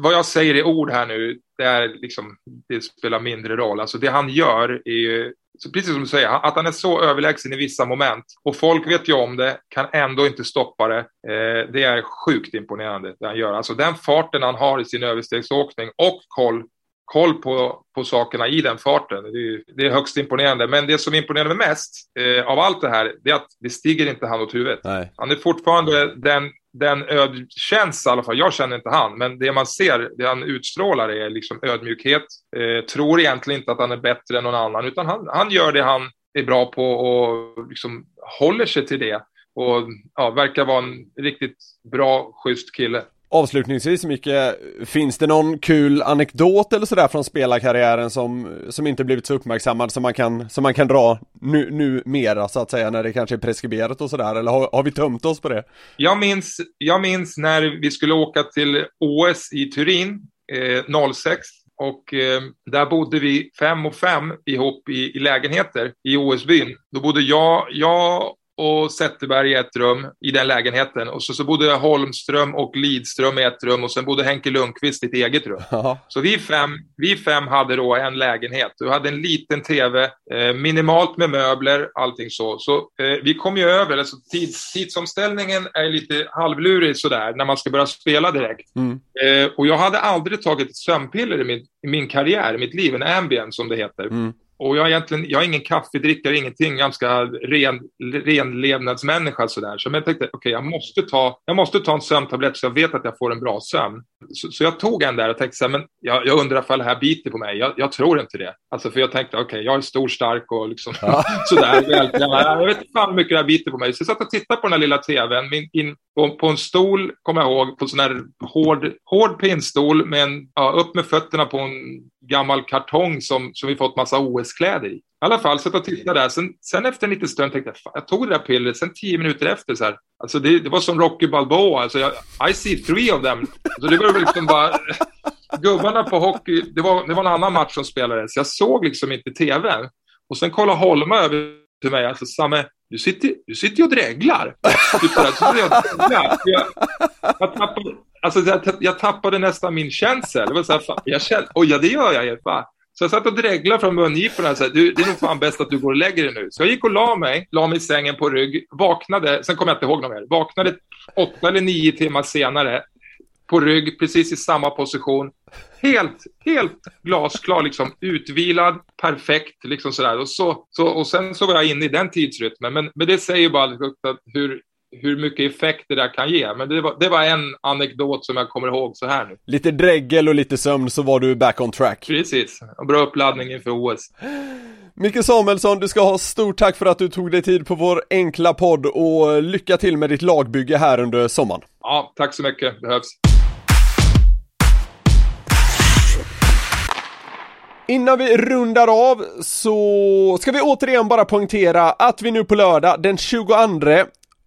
vad jag säger i ord här nu, det, är liksom, det spelar mindre roll. Alltså det han gör är ju, precis som du säger, att han är så överlägsen i vissa moment och folk vet ju om det, kan ändå inte stoppa det. Eh, det är sjukt imponerande det han gör. Alltså den farten han har i sin överstegsåkning och koll koll på, på sakerna i den farten. Det är, det är högst imponerande. Men det som imponerar mig mest eh, av allt det här, det är att det stiger inte han åt huvudet. Nej. Han är fortfarande den, den öd, känns i alla fall, jag känner inte han, men det man ser, det han utstrålar är liksom ödmjukhet. Eh, tror egentligen inte att han är bättre än någon annan, utan han, han gör det han är bra på och liksom håller sig till det. Och ja, verkar vara en riktigt bra, schysst kille. Avslutningsvis Micke, finns det någon kul anekdot eller sådär från spelarkarriären som, som inte blivit så uppmärksammad som man kan, som man kan dra nu, nu mera så att säga när det kanske är preskriberat och sådär eller har, har vi tömt oss på det? Jag minns, jag minns när vi skulle åka till OS i Turin eh, 06 och eh, där bodde vi fem och fem ihop i, i lägenheter i OS-byn. Då bodde jag, jag och Zetterberg i ett rum i den lägenheten. Och så, så bodde Holmström och Lidström i ett rum och sen bodde Henke Lundqvist i ett eget rum. Ja. Så vi fem, vi fem hade då en lägenhet. Vi hade en liten tv, eh, minimalt med möbler, allting så. Så eh, vi kom ju över, alltså tids, tidsomställningen är lite halvlurig sådär när man ska börja spela direkt. Mm. Eh, och jag hade aldrig tagit ett sömnpiller i min, i min karriär, i mitt liv, en Ambien som det heter. Mm. Och jag är egentligen, jag är ingen kaffedrickare, ingenting, ganska ren, renlevnadsmänniska sådär. Så jag tänkte, okej, jag måste ta, jag måste ta en sömntablett så jag vet att jag får en bra sömn. Så, så jag tog en där och tänkte så här, men jag, jag undrar ifall det här biter på mig. Jag, jag tror inte det. Alltså för jag tänkte, okej, jag är stor, stark och liksom <laughs> sådär. Väl, jag vet inte hur mycket det här biter på mig. Så jag satt och tittade på den här lilla tvn, min, in, på, på en stol, kommer jag ihåg, på en sån här hård, hård pinnstol med en, ja, upp med fötterna på en gammal kartong som, som vi fått massa OS-kläder i. I alla fall, satt och tittade där. Sen, sen efter en liten stund tänkte jag, jag tog det där pillret, sen tio minuter efter så här. Alltså det, det var som Rocky Balboa, alltså jag, I see three of them. Så det var väl liksom bara, <laughs> gubbarna på hockey, det var, det var en annan match som spelades. Jag såg liksom inte tv. Och sen kollade Holma över till mig, alltså Samme, du sitter, du sitter ju och dreglar. Typ så jag, dreglar. jag, jag, tappade, alltså, jag, jag tappade nästan min känsel. Det var så här, fan, jag kände, oj ja det gör jag ju. fan. Så jag satt och dreglade från mungiporna och sa, du, det är nog fan bäst att du går och lägger dig nu. Så jag gick och la mig, la mig i sängen på rygg, vaknade, sen kommer jag inte ihåg något mer, vaknade åtta eller nio timmar senare på rygg, precis i samma position. Helt, helt glasklar, liksom utvilad, perfekt, liksom sådär. Och, så, så, och sen så var jag inne i den tidsrytmen. Men, men det säger bara liksom hur, hur mycket effekt det där kan ge. Men det var, det var en anekdot som jag kommer ihåg så här nu. Lite dregel och lite sömn så var du back on track. Precis, och bra uppladdning inför OS. Micke Samuelsson, du ska ha stort tack för att du tog dig tid på vår enkla podd och lycka till med ditt lagbygge här under sommaren. Ja, tack så mycket, behövs. Innan vi rundar av så ska vi återigen bara poängtera att vi nu på lördag den 22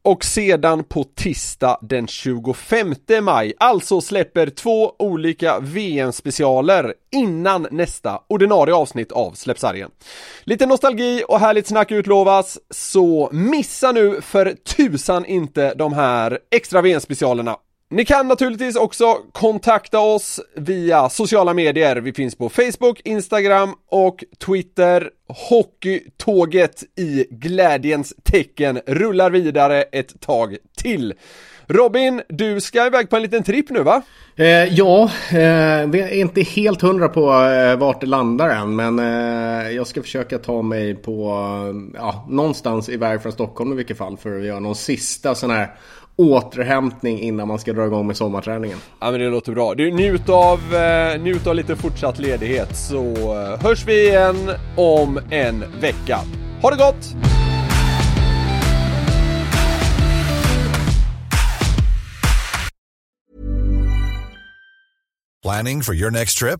och sedan på tisdag den 25 maj alltså släpper två olika VM-specialer innan nästa ordinarie avsnitt av Släppsargen. Lite nostalgi och härligt snack utlovas, så missa nu för tusan inte de här extra VM-specialerna. Ni kan naturligtvis också kontakta oss via sociala medier. Vi finns på Facebook, Instagram och Twitter. Hockeytåget i glädjens tecken rullar vidare ett tag till. Robin, du ska iväg på en liten tripp nu va? Eh, ja, eh, vi är inte helt hundra på eh, vart det landar än men eh, jag ska försöka ta mig på, eh, ja, någonstans iväg från Stockholm i vilket fall för att göra någon sista sån här återhämtning innan man ska dra igång med sommarträningen. Ja men det låter bra. Du, njut av, eh, njut av lite fortsatt ledighet så eh, hörs vi igen om en vecka. Ha det gott! Planning for your next trip?